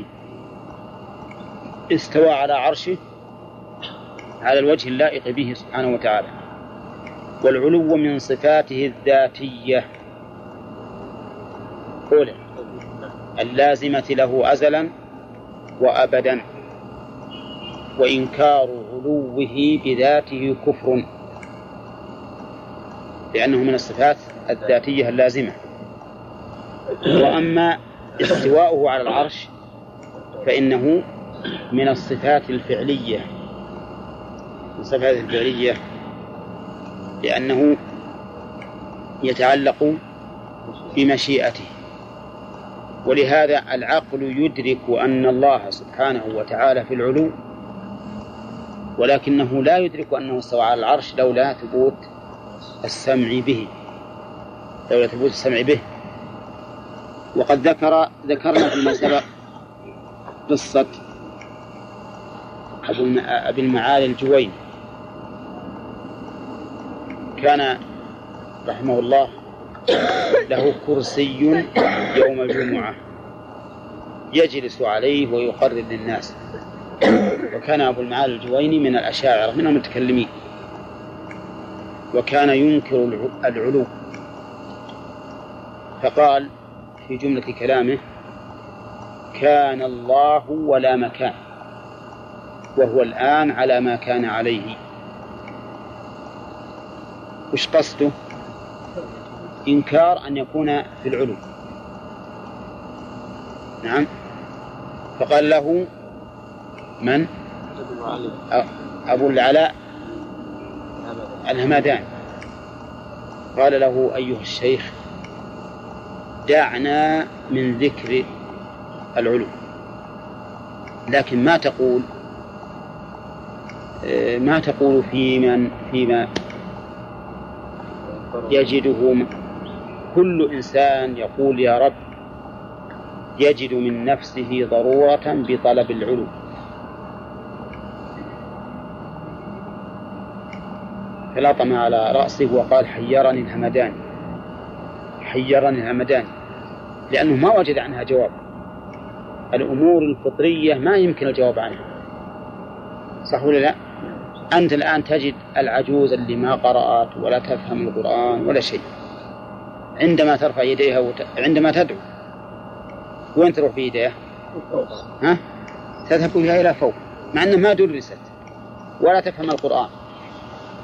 استوى على عرشه على الوجه اللائق به سبحانه وتعالى. والعلو من صفاته الذاتية. أولى. اللازمة له أزلا وأبدا. وإنكار علوه بذاته كفر. لأنه من الصفات الذاتية اللازمة. وأما استواؤه على العرش فإنه من الصفات الفعلية. من الصفات الفعلية لأنه يتعلق بمشيئته. ولهذا العقل يدرك أن الله سبحانه وتعالى في العلو ولكنه لا يدرك أنه استوى على العرش لولا ثبوت السمع به لولا ثبوت السمع به. وقد ذكر ذكرنا فيما سبق قصة أبي المعالي الجويني. كان رحمه الله له كرسي يوم الجمعة يجلس عليه ويقرر للناس. وكان أبو المعالي الجويني من الأشاعرة من المتكلمين. وكان ينكر الع- العلو. فقال في جملة كلامه كان الله ولا مكان وهو الآن على ما كان عليه. وش قصده؟ إنكار أن يكون في العلو. نعم. فقال له من؟ أبو العلاء. الهمداني قال له أيها الشيخ دعنا من ذكر العلو. لكن ما تقول آه، ما تقول في من فيما يجده كل إنسان يقول يا رب يجد من نفسه ضرورة بطلب العلو. فلطم على رأسه وقال حيرني الهمدان. حيرني الهمدان. لأنه ما وجد عنها جواب. الأمور الفطرية ما يمكن الجواب عنها. صح ولا لا؟ أنت الآن تجد العجوز اللي ما قرأت ولا تفهم القرآن ولا شيء. عندما ترفع يديها وت... عندما تدعو. وين تروح بيديها؟ ها؟ تذهب بها إلى فوق. مع أنها ما درست ولا تفهم القرآن.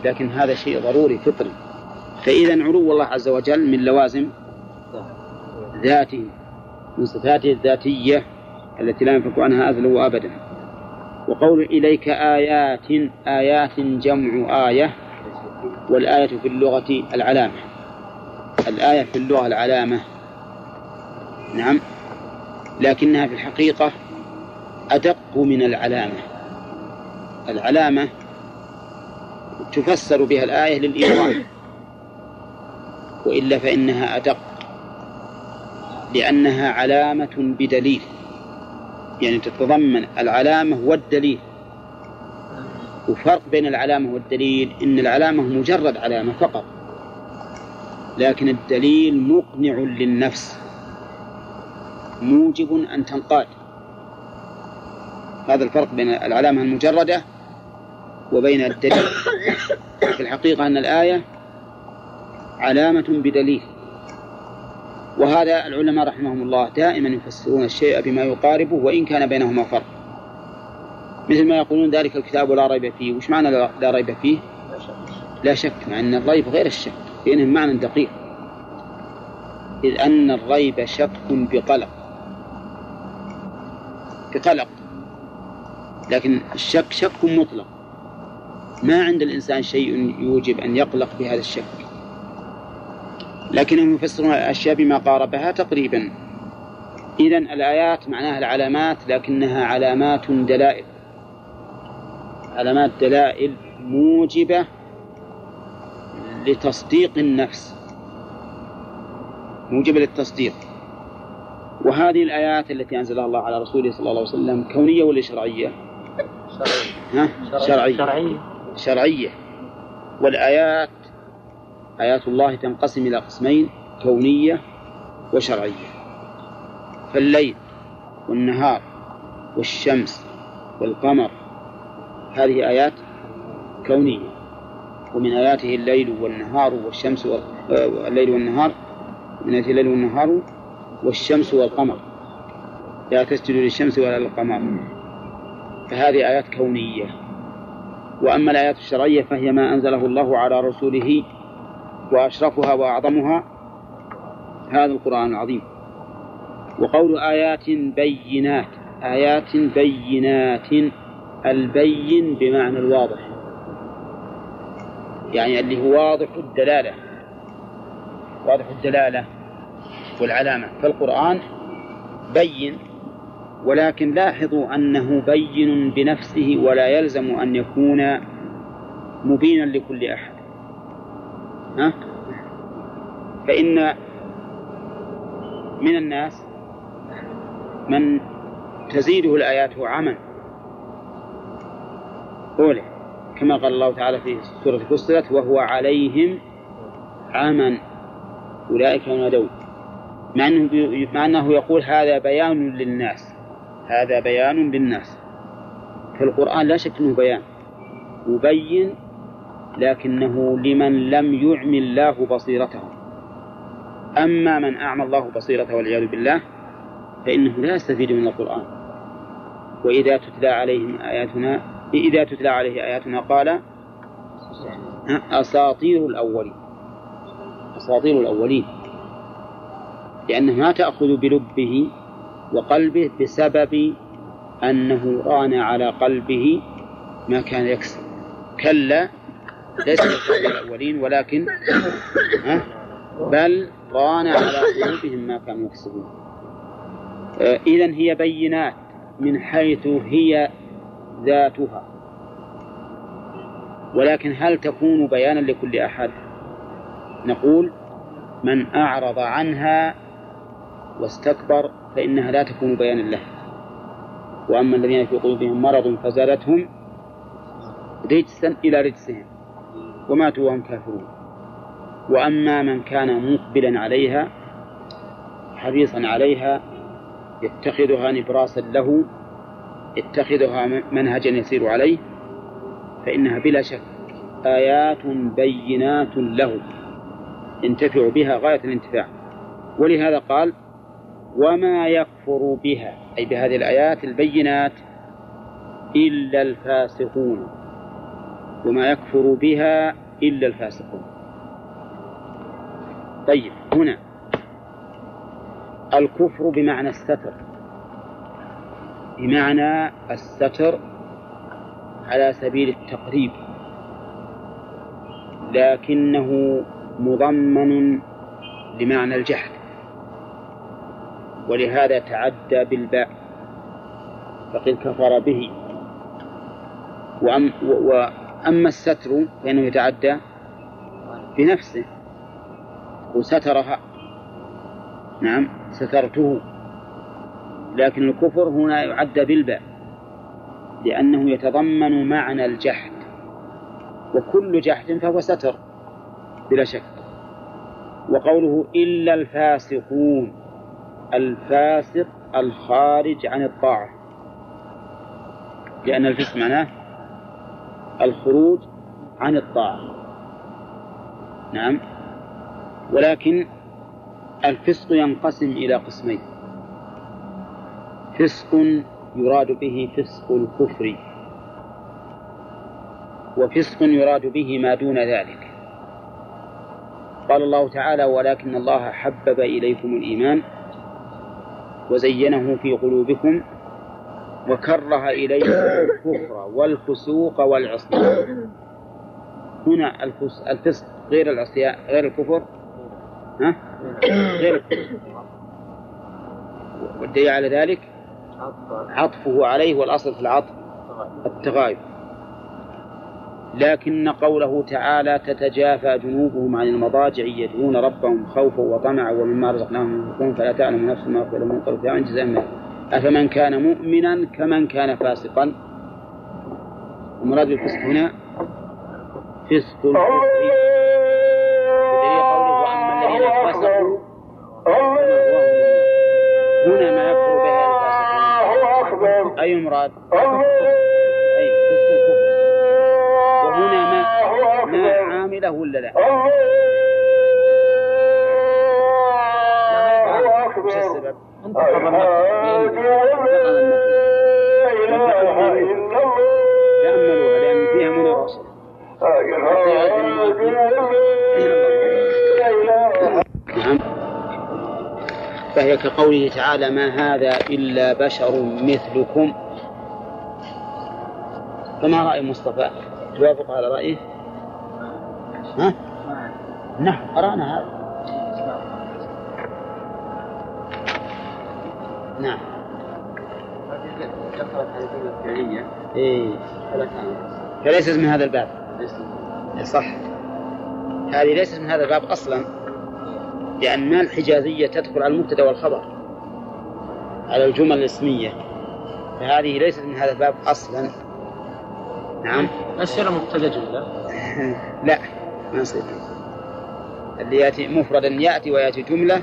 لكن هذا شيء ضروري فطري. فإذا علو الله عز وجل من لوازم ذاته من صفاته الذاتية التي لا ينفك عنها أزل وأبدا. وقول إليك آيات آيات جمع آية والآية في اللغة العلامة. الآية في اللغة العلامة. نعم. لكنها في الحقيقة أدق من العلامة. العلامة تفسر بها الآية للإيضاح وإلا فإنها أدق لأنها علامة بدليل. يعني تتضمن العلامة والدليل. وفرق بين العلامة والدليل إن العلامة مجرد علامة فقط. لكن الدليل مقنع للنفس. موجب أن تنقاد. هذا الفرق بين العلامة المجردة وبين الدليل. في الحقيقة أن الآية علامة بدليل. وهذا العلماء رحمهم الله دائما يفسرون الشيء بما يقاربه وإن كان بينهما فرق. مثل ما يقولون ذلك الكتاب لا ريب فيه. وش معنى لا ريب فيه؟ لا شك. مع أن الريب غير الشك. بينهم معنى دقيق. إذ أن الريب شك بقلق. بقلق. لكن الشك شك مطلق. ما عند الإنسان شيء يوجب أن يقلق بهذا الشك لكنهم يفسرون الأشياء بما قاربها تقريبا. إذا الآيات معناها العلامات لكنها علامات دلائل. علامات دلائل موجبة لتصديق النفس. موجبة للتصديق. وهذه الآيات التي أنزلها الله على رسوله صلى الله عليه وسلم كونية ولا شرعية؟ ها؟ شرعية. شرعية. شرعية. والآيات آيات الله تنقسم إلى قسمين كونية وشرعية. فالليل والنهار والشمس والقمر هذه آيات كونية. ومن آياته الليل والنهار والشمس والليل والنهار من آياته الليل والنهار والشمس والقمر. لا تسجدوا للشمس ولا للقمر. فهذه آيات كونية. وأما الآيات الشرعية فهي ما أنزله الله على رسوله وأشرفها وأعظمها هذا القرآن العظيم. وقول آيات بينات آيات بينات البين بمعنى الواضح. يعني اللي هو واضح الدلالة واضح الدلالة والعلامة. فالقرآن بين ولكن لاحظوا أنه بين بنفسه ولا يلزم أن يكون مبينا لكل أحد. ها؟ فإن من الناس من تزيده الآيات عمى أولى كما قال الله تعالى في سورة فصلت وهو عليهم عمى أولئك ينادون. مع أنه, مع أنه يقول هذا بيان للناس. هذا بيان للناس فالقرآن لا شك أنه بيان. يبين لكنه لمن لم يعم الله بصيرته. أما من أعمى الله بصيرته والعياذ بالله فإنه لا يستفيد من القرآن. وإذا تتلى عليهم آياتنا إذا تتلى عليه آياتنا قال أساطير الأولين. أساطير الأولين. لأنه ما تأخذ بلبه وقلبه بسبب أنه ران على قلبه ما كان يكسب كلا ليس الأولين ولكن بل ران على قلوبهم ما كانوا يكسبون. آه، إذا هي بينات من حيث هي ذاتها. ولكن هل تكون بيانا لكل أحد؟ نقول من أعرض عنها واستكبر فإنها لا تكون بيانا له. وأما الذين في قلوبهم مرض فزادتهم رجسا إلى رجسهم وماتوا وهم كافرون. وأما من كان مقبلا عليها حريصا عليها يتخذها نبراسا له يتخذها منهجا يسير عليه فإنها بلا شك آيات بينات له. ينتفع بها غاية الانتفاع. ولهذا قال وما يكفر بها. أي بهذه الآيات البينات إلا الفاسقون. وما يكفر بها إلا الفاسقون. طيب هنا. الكفر بمعنى الستر. بمعنى الستر على سبيل التقريب. لكنه مضمن لمعنى الجحد. ولهذا تعدى بالباء فقد كفر به. وأم وأما الستر فإنه يتعدى بنفسه وسترها. نعم سترته. لكن الكفر هنا يعد بالباء لأنه يتضمن معنى الجحد. وكل جحد فهو ستر بلا شك. وقوله إلا الفاسقون. الفاسق الخارج عن الطاعة. لأن الفسق معناه الخروج عن الطاعة. نعم. ولكن الفسق ينقسم إلى قسمين. فسق يراد به فسق الكفر وفسق يراد به ما دون ذلك. قال الله تعالى ولكن الله حبب إليكم الإيمان وزينه في قلوبكم وكره إليكم الكفر والفسوق والعصيان. هنا الفسق غير العصيان غير الكفر؟ ها؟ غير الكفر. والدليل على ذلك؟ عطفه. عليه والأصل في العطف التغاير لكن قوله تعالى تتجافى جنوبهم عن المضاجع يدعون ربهم خوفا وطمعا ومما رزقناهم ينفقون فلا تعلم نفس ما أخفي من قبل عن جزاء أفمن كان مؤمنا كمن كان فاسقا؟ المراد بالفسق هنا؟ فسق. الكفر بدليل قوله وأما الذين فسقوا هنا ما يكفر بها الفاسقون. أي مراد؟ عامله ولا لا؟ السبب؟ تأملوها لأن فيها مناقشة نعم. فهي كقوله تعالى ما هذا إلا بشر مثلكم. فما رأي مصطفى؟ توافق على رأيه؟ ها؟ نعم. هذا نعم دخلت على الجملة الفعلية إيه. هذا فليست من هذا الباب. ليس صح. هذه ليست من هذا الباب أصلا لأن الحجازية تدخل على المبتدأ والخبر على الجمل الاسمية. فهذه ليست من هذا الباب أصلا. نعم. أسئلة مبتدأ جملة. لا. ما يصير اللي يأتي مفردا يأتي ويأتي جملة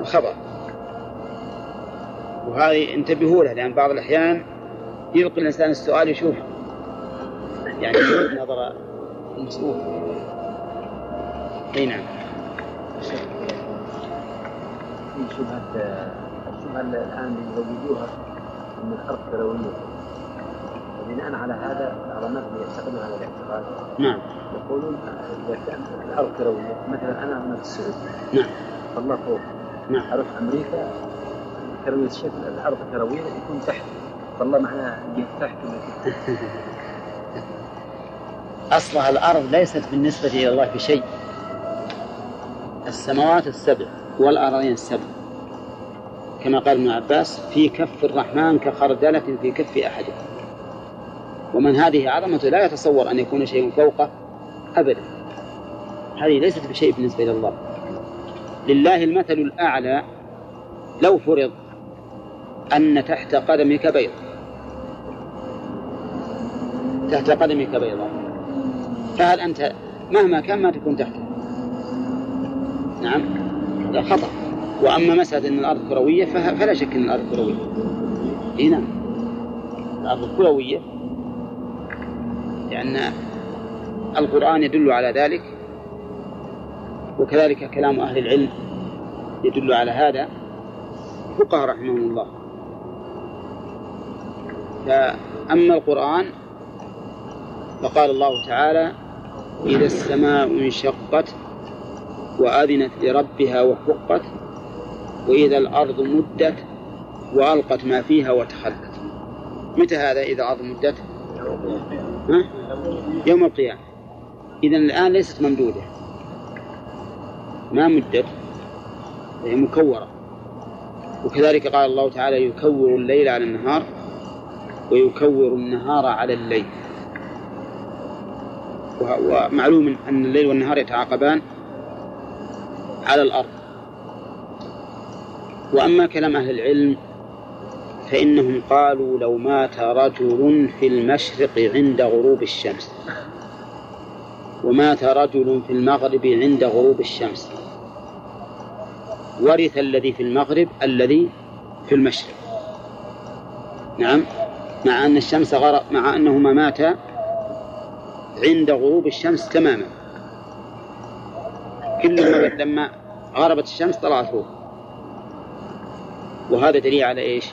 وخبر وهذه انتبهوا لها لأن بعض الأحيان يلقي الإنسان السؤال يشوف يعني يشوف نظر المسؤول. أي نعم. في شبهة الشبهة اللي الآن يزوجوها من الأرض كروية وبناء على هذا بعض الناس يعتقدون هذا الاعتقاد. نعم. يقولون إذا كان الأرض كروية مثلا أنا هنا في السعودية. نعم. الله فوق. نعم. أروح أمريكا كروية الشكل الأرض كروية يكون تحت. فالله معناها جهة تحت. أصلها الأرض ليست بالنسبة إلى الله بشيء السماوات السبع والأراضين السبع. كما قال ابن عباس في كف الرحمن كخردلة في كف أحدكم ومن هذه عظمته لا يتصور أن يكون شيء فوقه أبدا. هذه ليست بشيء بالنسبة إلى الله. لله المثل الأعلى لو فرض أن تحت قدمك بيض. تحت قدمك بيضة فهل أنت مهما كان ما تكون تحته. نعم لا خطأ. وأما مسألة أن الأرض كروية فلا شك أن الأرض كروية. إي نعم. الأرض كروية. لأن القرآن يدل على ذلك وكذلك كلام أهل العلم يدل على هذا. فقهاء رحمهم الله. فأما القرآن فقال الله تعالى إذا السماء انشقت وأذنت لربها وحقت وإذا الأرض مدت وألقت ما فيها وتخلت. متى هذا إذا الأرض مدت؟ يوم القيامة. إذا الآن ليست ممدودة. ما مدت هي مكورة. وكذلك قال الله تعالى يكور الليل على النهار ويكور النهار على الليل. ومعلوم أن الليل والنهار يتعاقبان على الأرض. وأما كلام أهل العلم فإنهم قالوا لو مات رجل في المشرق عند غروب الشمس. ومات رجل في المغرب عند غروب الشمس. ورث الذي في المغرب الذي في المشرق. نعم. مع أن الشمس غرب مع أنهما ماتا عند غروب الشمس تماما. كلما لما غربت الشمس طلعت فوق وهذا دليل على إيش؟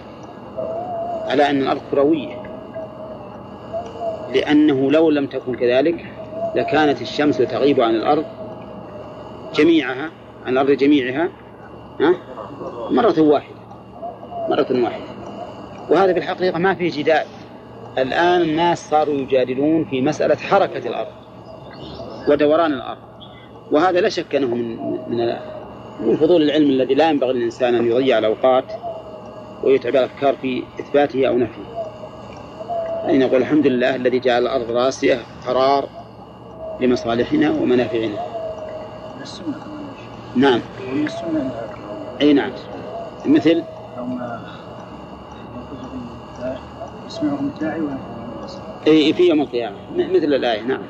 على أن الأرض كروية. لأنه لو لم تكن كذلك لكانت الشمس تغيب عن الأرض جميعها عن الأرض جميعها ها؟ مرة واحدة مرة واحدة. وهذا في الحقيقة ما فيه جدال. الآن الناس صاروا يجادلون في مسألة حركة الأرض ودوران الأرض. وهذا لا شك أنه من من من فضول العلم الذي لا ينبغي للإنسان أن يضيع الأوقات ويتعب الأفكار في إثباته أو نفيه. أي نقول الحمد لله الذي جعل الأرض راسية قرار لمصالحنا ومنافعنا. نعم. أي نعم. مثل؟ يسمعهم أي في يوم القيامة. م- مثل الآية. نعم.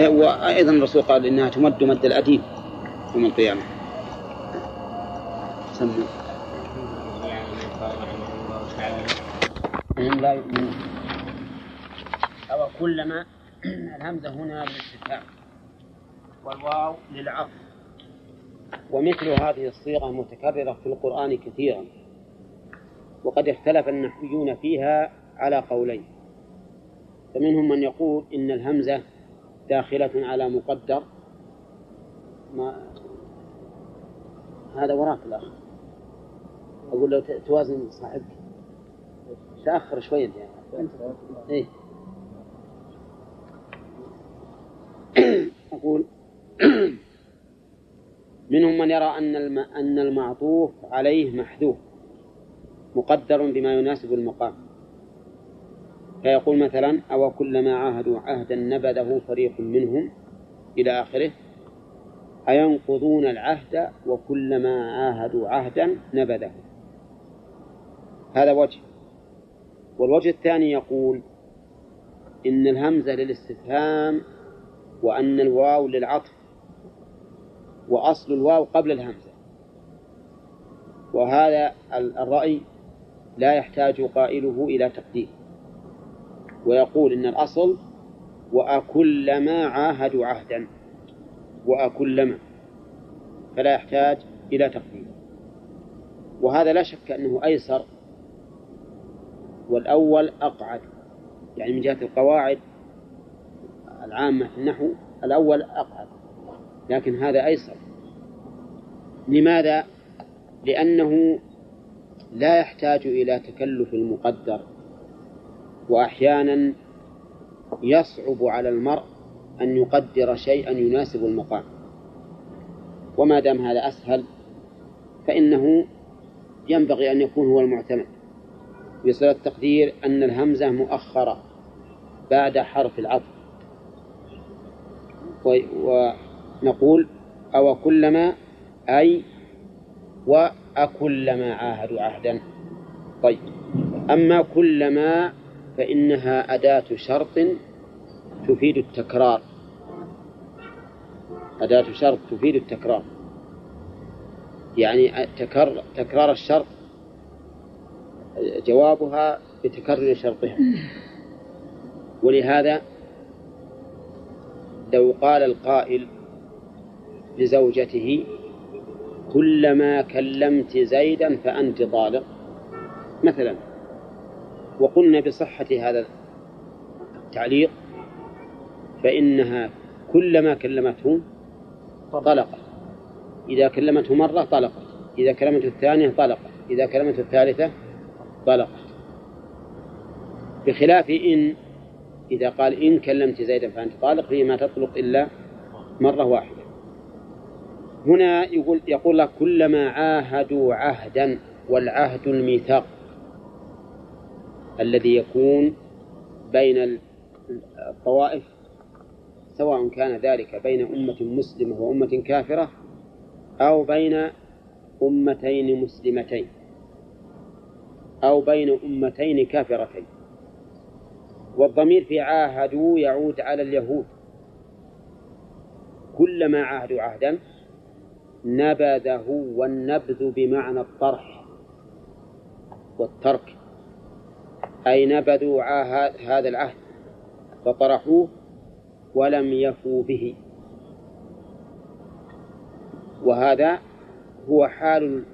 وأيضا الرسول قال إنها تمد مد الأديب يوم القيامة. سمع هم لا يؤمنون. أو كلما الهمزة هنا للاستفهام والواو للعطف. ومثل هذه الصيغة متكررة في القرآن كثيرا. وقد اختلف النحويون فيها على قولين. فمنهم من يقول إن الهمزة داخلة على مقدر. ما هذا وراك الأخ. أقول لو توازن صاحبك. تأخر شوي أنت يعني. إيه. أقول منهم من يرى أن الم... أن المعطوف عليه محذوف مقدر بما يناسب المقام. فيقول مثلا أو كلما عاهدوا عهدا نبذه فريق منهم إلى آخره أينقضون العهد وكلما عاهدوا عهدا نبذه. هذا وجه. والوجه الثاني يقول إن الهمزة للاستفهام وأن الواو للعطف وأصل الواو قبل الهمزة. وهذا الرأي لا يحتاج قائله إلى تقدير. ويقول إن الأصل وأكلما عاهدوا عهدا وأكلما. فلا يحتاج إلى تقدير. وهذا لا شك أنه أيسر والأول أقعد. يعني من جهة القواعد العامة في النحو الأول أقعد. لكن هذا أيسر. لماذا؟ لأنه لا يحتاج إلى تكلف المقدر وأحيانا يصعب على المرء أن يقدر شيئا يناسب المقام. وما دام هذا أسهل فإنه ينبغي أن يكون هو المعتمد. يصير التقدير أن الهمزة مؤخرة بعد حرف العطف. ونقول أو كلما أي وأكلما عاهدوا عهدا. طيب. أما كلما فإنها أداة شرط تفيد التكرار. أداة شرط تفيد التكرار. يعني تكرر تكرار الشرط جوابها بتكرر شرطها. ولهذا لو قال القائل لزوجته كلما كلمت زيدا فأنت طالق مثلا وقلنا بصحة هذا التعليق فإنها كلما كلمته طلقت إذا كلمته مرة طلقت إذا كلمته الثانية طلقت إذا كلمته الثالثة طلقت بخلاف إن إذا قال إن كلمت زيدا فأنت طالق فيه ما تطلق إلا مرة واحدة. هنا يقول يقول لك كلما عاهدوا عهدا والعهد الميثاق الذي يكون بين الطوائف سواء كان ذلك بين أمة مسلمة وأمة كافرة أو بين أمتين مسلمتين. أو بين أمتين كافرتين. والضمير في عاهدوا يعود على اليهود. كلما عاهدوا عهدا نبذه والنبذ بمعنى الطرح والترك. أي نبذوا هذا العهد فطرحوه ولم يفوا به. وهذا هو حال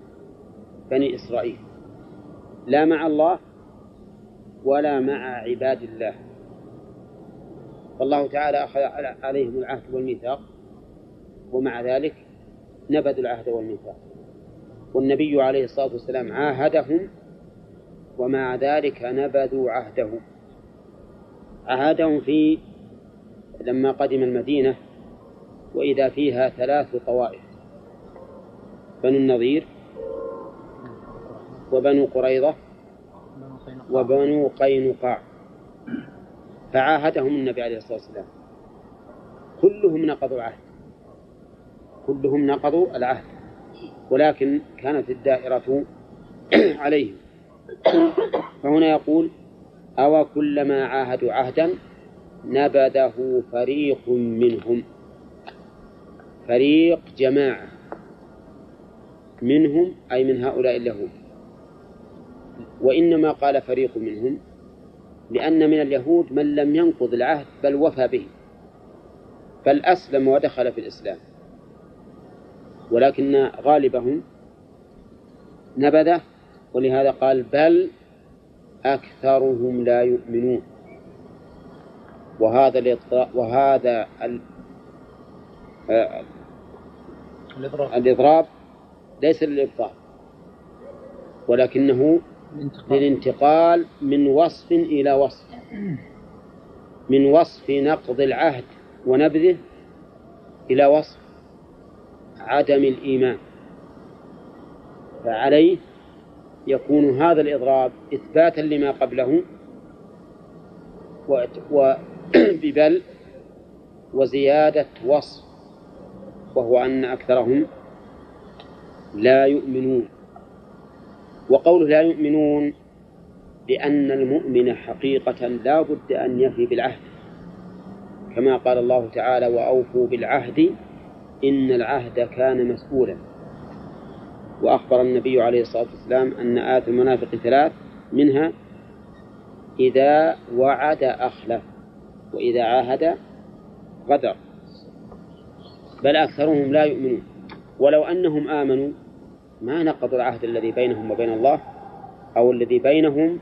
بني إسرائيل. لا مع الله ولا مع عباد الله. فالله تعالى أخذ عليهم العهد والميثاق ومع ذلك نبذوا العهد والميثاق. والنبي عليه الصلاة والسلام عاهدهم ومع ذلك نبذوا عهده عاهدهم في لما قدم المدينة وإذا فيها ثلاث طوائف بنو النظير وبنو قريظة وبنو قينقاع. فعاهدهم النبي عليه الصلاة والسلام. كلهم نقضوا العهد. كلهم نقضوا العهد. ولكن كانت الدائرة عليهم. فهنا يقول أو كلما عاهدوا عهدا نبذه فريق منهم. فريق جماعة. منهم أي من هؤلاء اليهود وإنما قال فريق منهم لأن من اليهود من لم ينقض العهد بل وفى به بل أسلم ودخل في الإسلام. ولكن غالبهم نبذه ولهذا قال بل أكثرهم لا يؤمنون. وهذا وهذا آه، الإضراب ليس للإبطال ولكنه للانتقال من وصف إلى وصف. من وصف نقض العهد ونبذه إلى وصف عدم الإيمان. فعليه يكون هذا الإضراب إثباتا لما قبله وببل وزيادة وصف وهو أن أكثرهم لا يؤمنون. وقوله لا يؤمنون لأن المؤمن حقيقة لا بد أن يفي بالعهد. كما قال الله تعالى وأوفوا بالعهد إن العهد كان مسؤولا. وأخبر النبي عليه الصلاة والسلام أن آيات المنافق ثلاث منها إذا وعد أخلف وإذا عاهد غدر. بل أكثرهم لا يؤمنون. ولو أنهم آمنوا ما نقضوا العهد الذي بينهم وبين الله أو الذي بينهم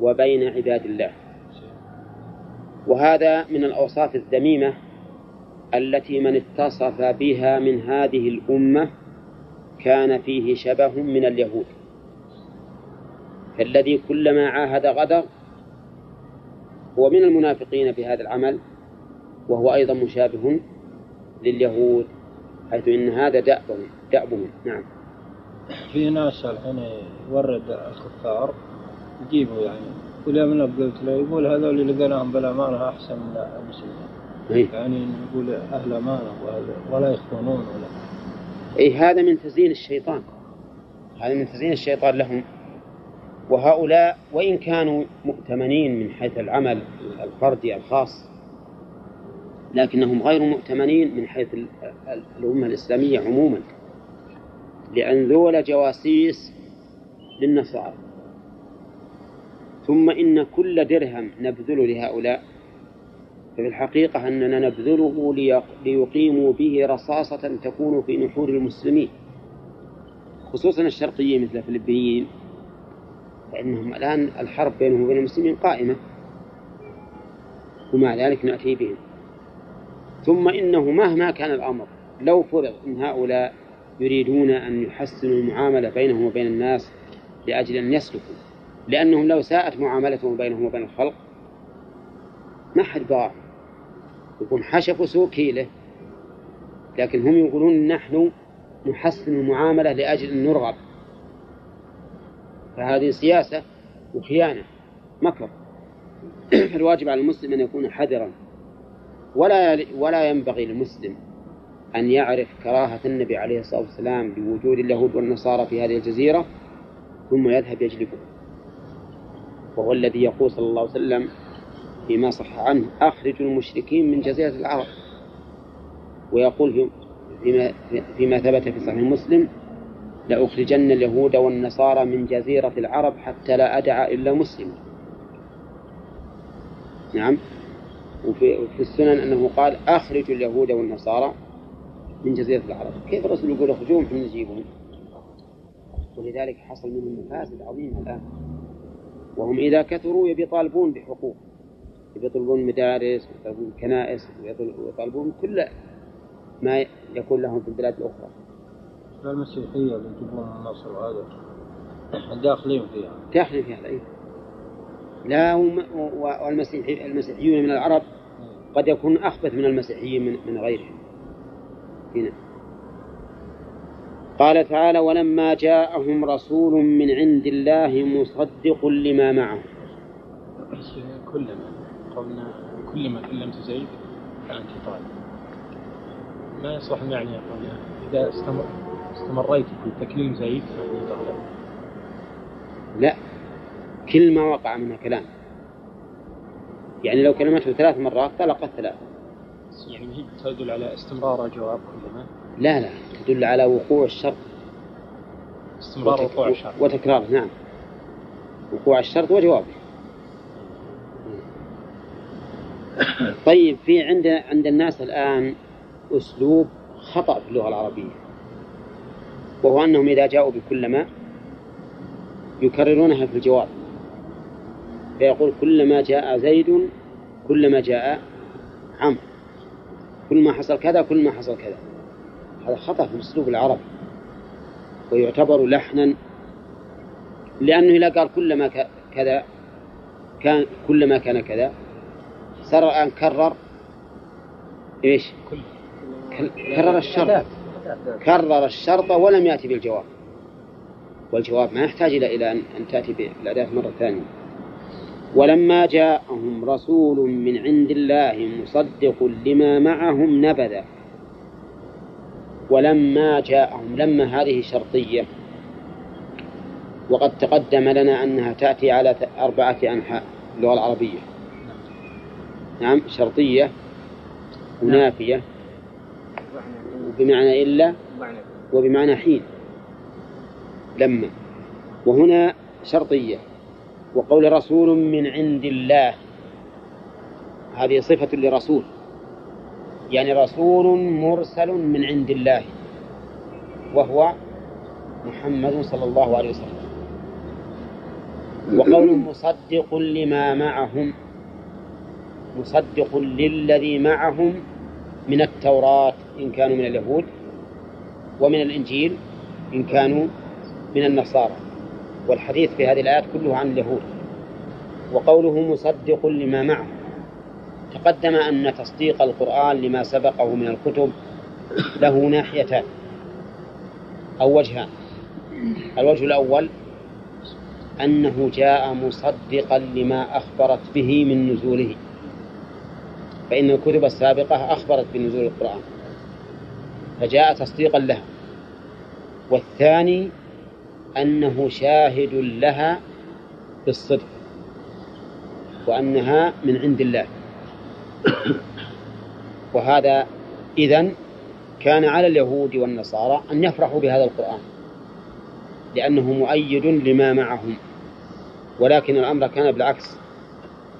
وبين عباد الله. وهذا من الأوصاف الذميمة التي من اتصف بها من هذه الأمة كان فيه شبه من اليهود. فالذي كلما عاهد غدر هو من المنافقين في هذا العمل وهو أيضا مشابه لليهود حيث إن هذا دأبهم دأبهم. نعم. في ناس الحين يورد الكفار يجيبوا يعني. من قلت له يقول هذول اللي لقيناهم بالأمانة أحسن من المسلمين. أي. يعني يقول أهل أمانة ولا يخونون ولا. أي هذا من تزيين الشيطان. هذا من تزيين الشيطان لهم. وهؤلاء وإن كانوا مؤتمنين من حيث العمل الفردي الخاص لكنهم غير مؤتمنين من حيث الأمة الإسلامية عموما. لأن ذول جواسيس للنصارى. ثم إن كل درهم نبذله لهؤلاء ففي الحقيقة أننا نبذله ليقيموا به رصاصة تكون في نحور المسلمين خصوصا الشرقيين مثل الفلبينيين فإنهم الآن الحرب بينهم وبين المسلمين قائمة ومع ذلك نأتي بهم. ثم إنه مهما كان الأمر لو فرض أن هؤلاء يريدون أن يحسنوا المعاملة بينهم وبين الناس لأجل أن يسلكوا لأنهم لو ساءت معاملتهم بينهم وبين الخلق ما حد باع. يكون حشفوا سوء كيله لكن هم يقولون نحن نحسن المعاملة لأجل أن نرغب. فهذه سياسة وخيانة مكر. فالواجب على المسلم أن يكون حذرا. ولا ولا ينبغي للمسلم أن يعرف كراهة النبي عليه الصلاة والسلام لوجود اليهود والنصارى في هذه الجزيرة ثم يذهب يجلبه. وهو الذي يقول صلى الله عليه وسلم فيما صح عنه أخرجوا المشركين من جزيرة العرب. ويقول فيما, فيما ثبت في صحيح مسلم لأخرجن اليهود والنصارى من جزيرة العرب حتى لا أدع إلا مسلما نعم. وفي في السنن أنه قال أخرجوا اليهود والنصارى من جزيرة العرب. كيف الرسول يقول أخرجوهم ثم نجيبهم ولذلك حصل منهم مفاسد عظيمة الآن. وهم إذا كثروا يبي يطالبون بحقوق. يطلبون مدارس ويطلبون كنائس ويطلبون كل ما يكون لهم في البلاد الأخرى. المسيحية اللي يجيبون من مصر وهذا داخلين فيها. داخل فيها أي لا هم والمسيحي المسيحيون من العرب قد يكون أخبث من المسيحيين من غيرهم. هنا قال تعالى ولما جاءهم رسول من عند الله مصدق لما معهم بس كلما قلنا كلما كلمت زيد فأنت طالب ما يصلح المعنى يقول إذا استمر استمريت في تكليم زيد فأنت طالب لا. كل ما وقع منها كلام يعني لو كلمته ثلاث مرات طلقت ثلاث. يعني هي تدل على استمرار الجواب كلما لا لا. تدل على وقوع الشرط. استمرار وتك- وقوع الشر وتكراره نعم. وقوع الشرط وجوابه طيب في عند عند الناس الآن أسلوب خطأ في اللغة العربية. وهو أنهم إذا جاءوا بكلما يكررونها في الجواب. فيقول كلما جاء زيد كلما جاء عمرو. كل ما حصل كذا كل ما حصل كذا. هذا خطأ في الأسلوب العربي. ويعتبر لحنا لأنه إذا قال كلما كذا كان كلما كان كذا صار الآن كرر إيش؟ كرر الشرط. كرر الشرط ولم يأتي بالجواب. والجواب ما يحتاج إلى أن تأتي بالأداة مرة ثانية. ولما جاءهم رسول من عند الله مصدق لما معهم نبذ. ولما جاءهم لما هذه شرطية. وقد تقدم لنا أنها تأتي على أربعة أنحاء اللغة العربية. نعم شرطية ونافية. وبمعنى إلا وبمعنى حين. لما. وهنا شرطية. وقول رسول من عند الله. هذه صفة لرسول. يعني رسول مرسل من عند الله. وهو محمد صلى الله عليه وسلم. وقول مصدق لما معهم. مصدق للذي معهم من التوراة إن كانوا من اليهود ومن الإنجيل إن كانوا من النصارى. والحديث في هذه الآيات كله عن اليهود. وقوله مصدق لما معه. تقدم أن تصديق القرآن لما سبقه من الكتب له ناحيتان. أو وجهان. الوجه الأول أنه جاء مصدقا لما أخبرت به من نزوله. فإن الكتب السابقة أخبرت بنزول القرآن. فجاء تصديقا لها. والثاني أنه شاهد لها بالصدق وأنها من عند الله. وهذا إذن كان على اليهود والنصارى أن يفرحوا بهذا القرآن لأنه مؤيد لما معهم. ولكن الأمر كان بالعكس.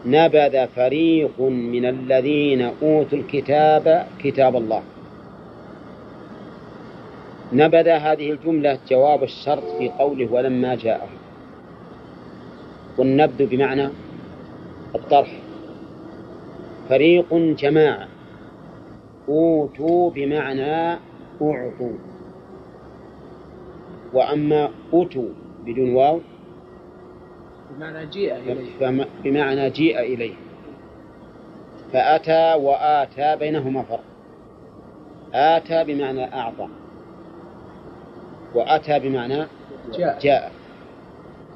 نبذ فريق من الذين أوتوا الكتاب كتاب الله. نبذ هذه الجملة جواب الشرط في قوله ولما جاءهم والنبذ بمعنى الطرح. فريق جماعة أوتوا بمعنى أعطوا. وأما أوتوا بدون واو بمعنى جيء إليه. بمعنى جيء إليه. فأتى وآتى بينهما فرق. آتى بمعنى أعطى. وأتى بمعنى جاء. جاء.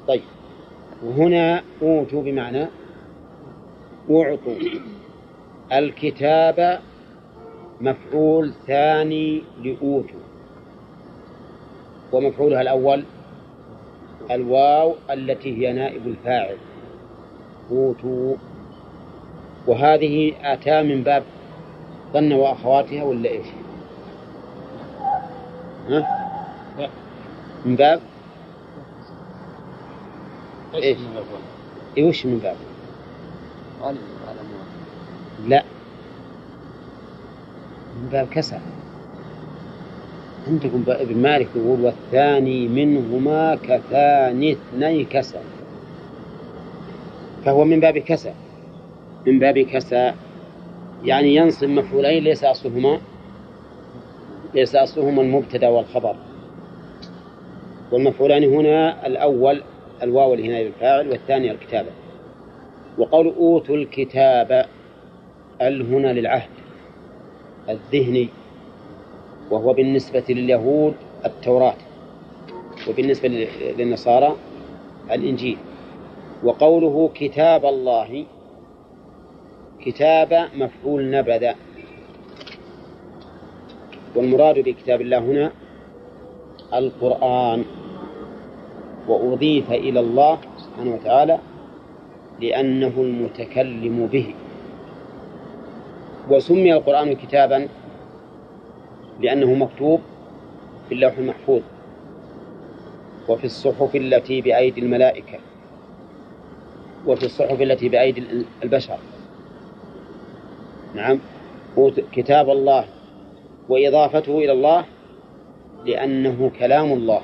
طيب. وهنا أوتوا بمعنى أعطوا. الكتاب مفعول ثاني لأوتوا. ومفعولها الأول الواو التي هي نائب الفاعل. أوتوا. وهذه أتى من باب ظن وأخواتها ولا إيش؟ ها؟ من باب؟ من الأول إيه وش من باب؟ لا. من باب كسر. عندكم ابن مالك يقول والثاني منهما كثاني اثني كسر. فهو من باب كسر. من باب كسى يعني ينصب مفعولين ليس أصلهما. ليس أصلهما المبتدأ والخبر. والمفعولان هنا الأول الواو اللي هنا للفاعل والثاني الكتابة. وقول أوتوا الكتاب ال هنا للعهد الذهني وهو بالنسبة لليهود التوراة وبالنسبة للنصارى الإنجيل. وقوله كتاب الله كتاب مفعول نبذ. والمراد بكتاب الله هنا القرآن. وأضيف إلى الله سبحانه وتعالى لأنه المتكلم به. وسمي القرآن كتابا لأنه مكتوب في اللوح المحفوظ وفي الصحف التي بأيدي الملائكة وفي الصحف التي بأيدي البشر. نعم. كتاب الله وإضافته إلى الله لأنه كلام الله.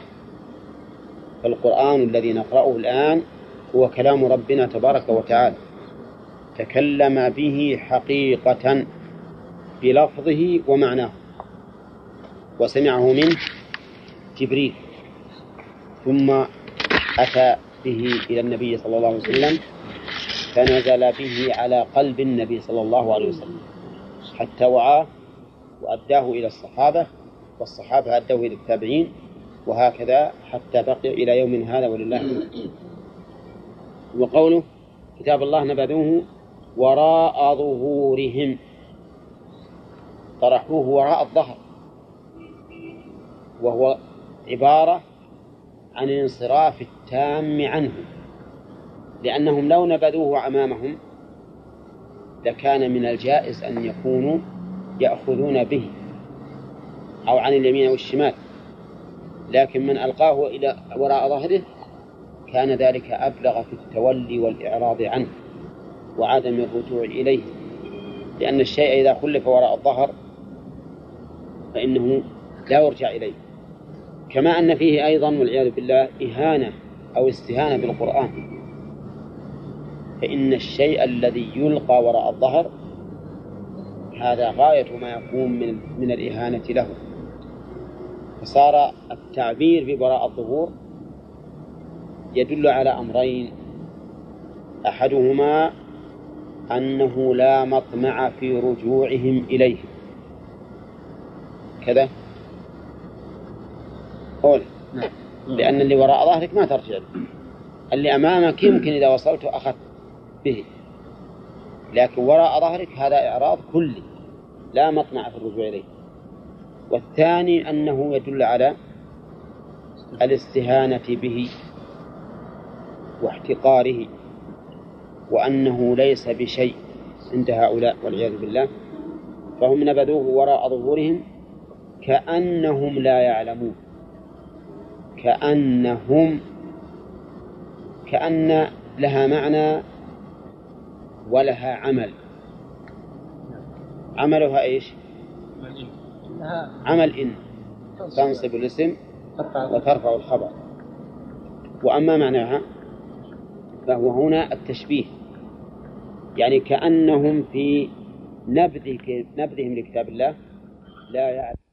فالقرآن الذي نقرأه الآن هو كلام ربنا تبارك وتعالى. تكلم به حقيقة بلفظه ومعناه. وسمعه منه جبريل. ثم أتى به إلى النبي صلى الله عليه وسلم فنزل به على قلب النبي صلى الله عليه وسلم. حتى وعاه وأداه إلى الصحابة والصحابة أدوه إلى التابعين. وهكذا حتى بقي إلى يوم هذا ولله وقوله كتاب الله نبذوه وراء ظهورهم. طرحوه وراء الظهر. وهو عبارة عن الانصراف التام عنه. لأنهم لو نبذوه أمامهم لكان من الجائز أن يكونوا يأخذون به أو عن اليمين أو الشمال. لكن من ألقاه إلى وراء ظهره كان ذلك أبلغ في التولي والإعراض عنه وعدم الرجوع إليه. لأن الشيء إذا خلف وراء الظهر فإنه لا يرجع إليه. كما أن فيه أيضا والعياذ بالله إهانة أو استهانة بالقرآن. فإن الشيء الذي يلقى وراء الظهر هذا غاية ما يكون من من الإهانة له. فصار التعبير ببراء الظهور يدل على أمرين. أحدهما أنه لا مطمع في رجوعهم إليه. كذا. قول. نعم. لأن اللي وراء ظهرك ما ترجع. له اللي أمامك يمكن إذا وصلته أخذت به. لكن وراء ظهرك هذا إعراض كلي. لا مطمع في الرجوع إليه. والثاني أنه يدل على الاستهانة به واحتقاره وأنه ليس بشيء عند هؤلاء والعياذ بالله. فهم نبذوه وراء ظهورهم كأنهم لا يعلمون. كأنهم كأن لها معنى ولها عمل. عملها إيش؟ عمل إن. تنصب الاسم وترفع الخبر. وأما معناها فهو هنا التشبيه. يعني كأنهم في نبذ نبذهم لكتاب الله لا يعلم